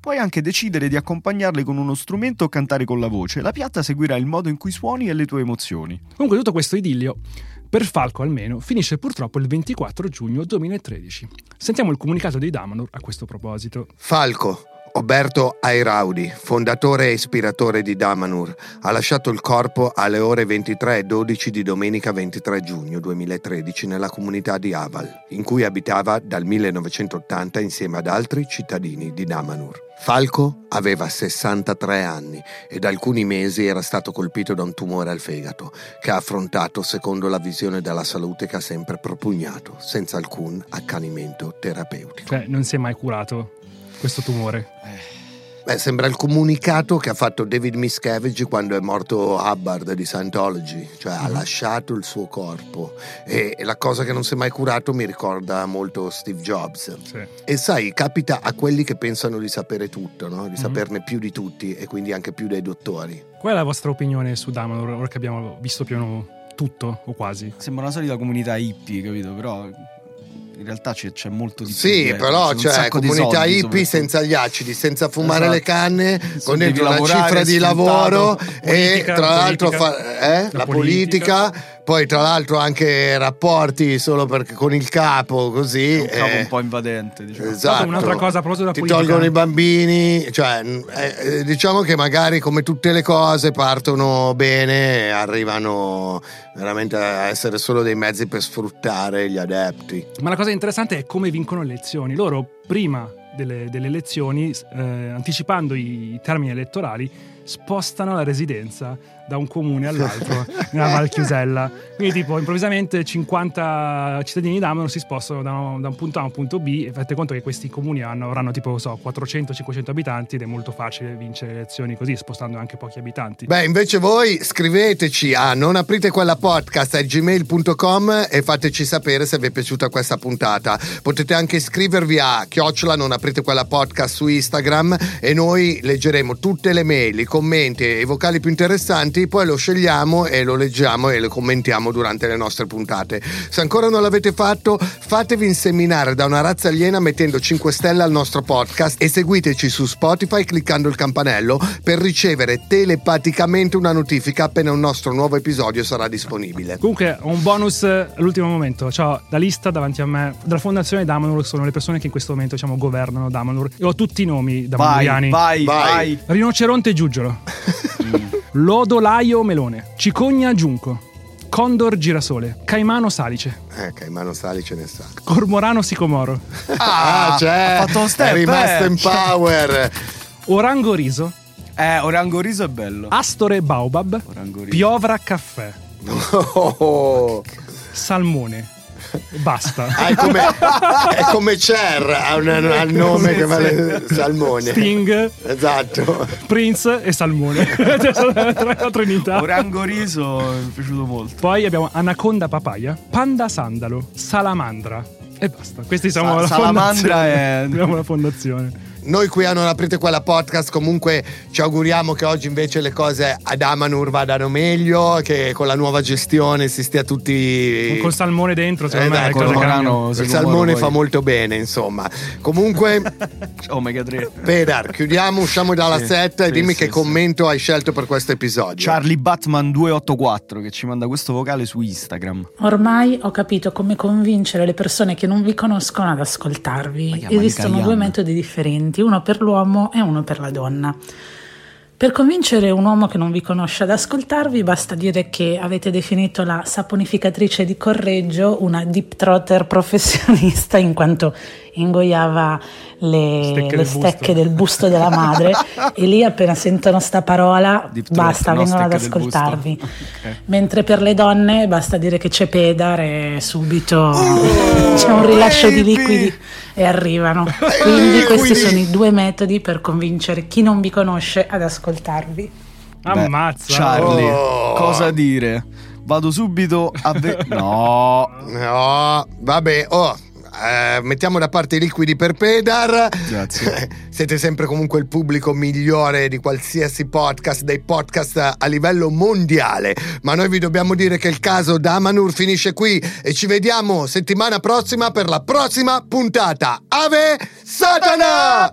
Puoi anche decidere di accompagnarle con uno strumento o cantare con la voce. La piatta seguirà il modo in cui suoni e le tue emozioni.
Comunque tutto questo idillio Per Falco almeno finisce purtroppo il 24 giugno 2013. Sentiamo il comunicato dei Damanur a questo proposito.
Falco, Oberto Airaudi, fondatore e ispiratore di Damanur, ha lasciato il corpo alle ore 23.12 di domenica 23 giugno 2013 nella comunità di Aval, in cui abitava dal 1980 insieme ad altri cittadini di Damanur. Falco aveva 63 anni e da alcuni mesi era stato colpito da un tumore al fegato, che ha affrontato secondo la visione della salute che ha sempre propugnato, senza alcun accanimento terapeutico.
Cioè, non si è mai curato questo tumore.
Beh, sembra il comunicato che ha fatto David Miscavige quando è morto Hubbard di Scientology, cioè ha lasciato il suo corpo e, e la cosa che non si è mai curato mi ricorda molto Steve Jobs.
Sì.
E sai, capita a quelli che pensano di sapere tutto, no? di saperne più di tutti e quindi anche più dei dottori.
Qual è la vostra opinione su Damanur, ora che abbiamo visto più o meno tutto, o quasi?
Sembra una solita comunità hippie, capito? Però in realtà c'è, c'è molto di più.
Sì,
dietro,
però
c'è di
comunità hippie senza gli acidi, senza fumare
Esatto.
le canne,
Sì,
con dentro una
lavorare,
cifra di lavoro e
Politica,
tra l'altro
politica.
fa- eh,
La
la politica. Poi tra l'altro anche rapporti solo perché con il capo così.
È un capo
eh,
un po' invadente, diciamo.
Esatto.
un'altra cosa a proposito della
Ti
politica.
tolgono i bambini, cioè eh, eh, diciamo che magari come tutte le cose partono bene e arrivano veramente a essere solo dei mezzi per sfruttare gli adepti.
Ma la cosa interessante è come vincono le elezioni. Loro, prima delle, delle elezioni, eh, anticipando i termini elettorali, spostano la residenza da un comune all'altro nella Val Chiusella. Quindi, tipo, improvvisamente 50 cittadini d'Amano si spostano da un, da un punto A a un punto B. E fate conto che questi comuni hanno, avranno tipo, so, 400-500 abitanti ed è molto facile vincere le elezioni così, spostando anche pochi abitanti.
Beh, invece voi scriveteci a non aprite quella podcast a gmail.com e fateci sapere se vi è piaciuta questa puntata. Potete anche iscrivervi a chiocciola non aprite quella podcast su Instagram e noi leggeremo tutte le mail, commenti e i vocali più interessanti, poi lo scegliamo e lo leggiamo e lo commentiamo durante le nostre puntate. Se ancora non l'avete fatto, fatevi inseminare da una razza aliena mettendo 5 stelle al nostro podcast e seguiteci su Spotify cliccando il campanello per ricevere telepaticamente una notifica appena un nostro nuovo episodio sarà disponibile.
Comunque, un bonus eh, all'ultimo momento. Ho la lista davanti a me della fondazione Damanur, sono le persone che in questo momento diciamo, governano Damanur. E ho tutti i nomi
Vai,
damanuriani.
vai,
Vai.
vai.
Rinoceronte Giugiolo, Lodolaio Melone, Cicogna Giunco, Condor Girasole, Caimano Salice,
Eh, Caimano Sali ce ne sa.
Cormorano Sicomoro,
Ah, c'è!
ha fatto lo step,
è rimasto
eh.
in power!
Orango Riso,
Eh, Orango Riso è bello.
Astore Baobab,
Orango Riso.
Piovra Caffè,
Oh,
Salmone. Basta.
Ah, è, come, è come Cher, ha un, ha un nome che vale Salmone.
Sting,
Esatto.
Prince e Salmone. Cioè, sono tre la trinità.
Orango Riso mi è piaciuto molto.
Poi abbiamo Anaconda Papaya, Panda Sandalo, Salamandra. E basta. Questi siamo
Sa-
la
Salamandra
fondazione.
è-
Abbiamo la fondazione.
Noi qui a Non aprite quella podcast, comunque ci auguriamo che oggi invece le cose ad Amanur vadano meglio, che con la nuova gestione si stia tutti...
Col salmone dentro, secondo
Eh,
me
dai,
cambiano.
Il salmone fa molto bene, insomma. Comunque,
Omega 3.
Pedar, chiudiamo, usciamo dalla
Sì,
set e
sì,
dimmi
sì,
che
sì.
commento hai scelto per questo episodio.
Charlie Batman 284 che ci manda questo vocale su Instagram.
Ormai ho capito come convincere le persone che non vi conoscono ad ascoltarvi. Esistono due metodi differenti, uno per l'uomo e uno per la donna. Per convincere un uomo che non vi conosce ad ascoltarvi basta dire che avete definito la saponificatrice di Correggio una deep trotter professionista in quanto ingoiava le
Stecche
le
del
stecche
busto.
del busto della madre e lì appena sentono sta parola
Deep throat,
basta,
no,
vengono ad ascoltarvi.
Ok.
Mentre per le donne basta dire che c'è pedar e subito
Oh,
c'è un rilascio di
baby!
liquidi e arrivano. Quindi
Eh,
questi
quindi-
sono i due metodi per convincere chi non vi conosce ad ascoltarvi.
Ammazza.
Charlie,
Oh.
cosa dire? Vado subito a ve- No.
No, vabbè, oh. Eh, mettiamo da parte i liquidi per Pedar.
Grazie.
Siete sempre comunque il pubblico migliore di qualsiasi podcast, dei podcast a livello mondiale. Ma noi vi dobbiamo dire che il caso Damanur finisce qui e ci vediamo settimana prossima per la prossima puntata. Ave Satana!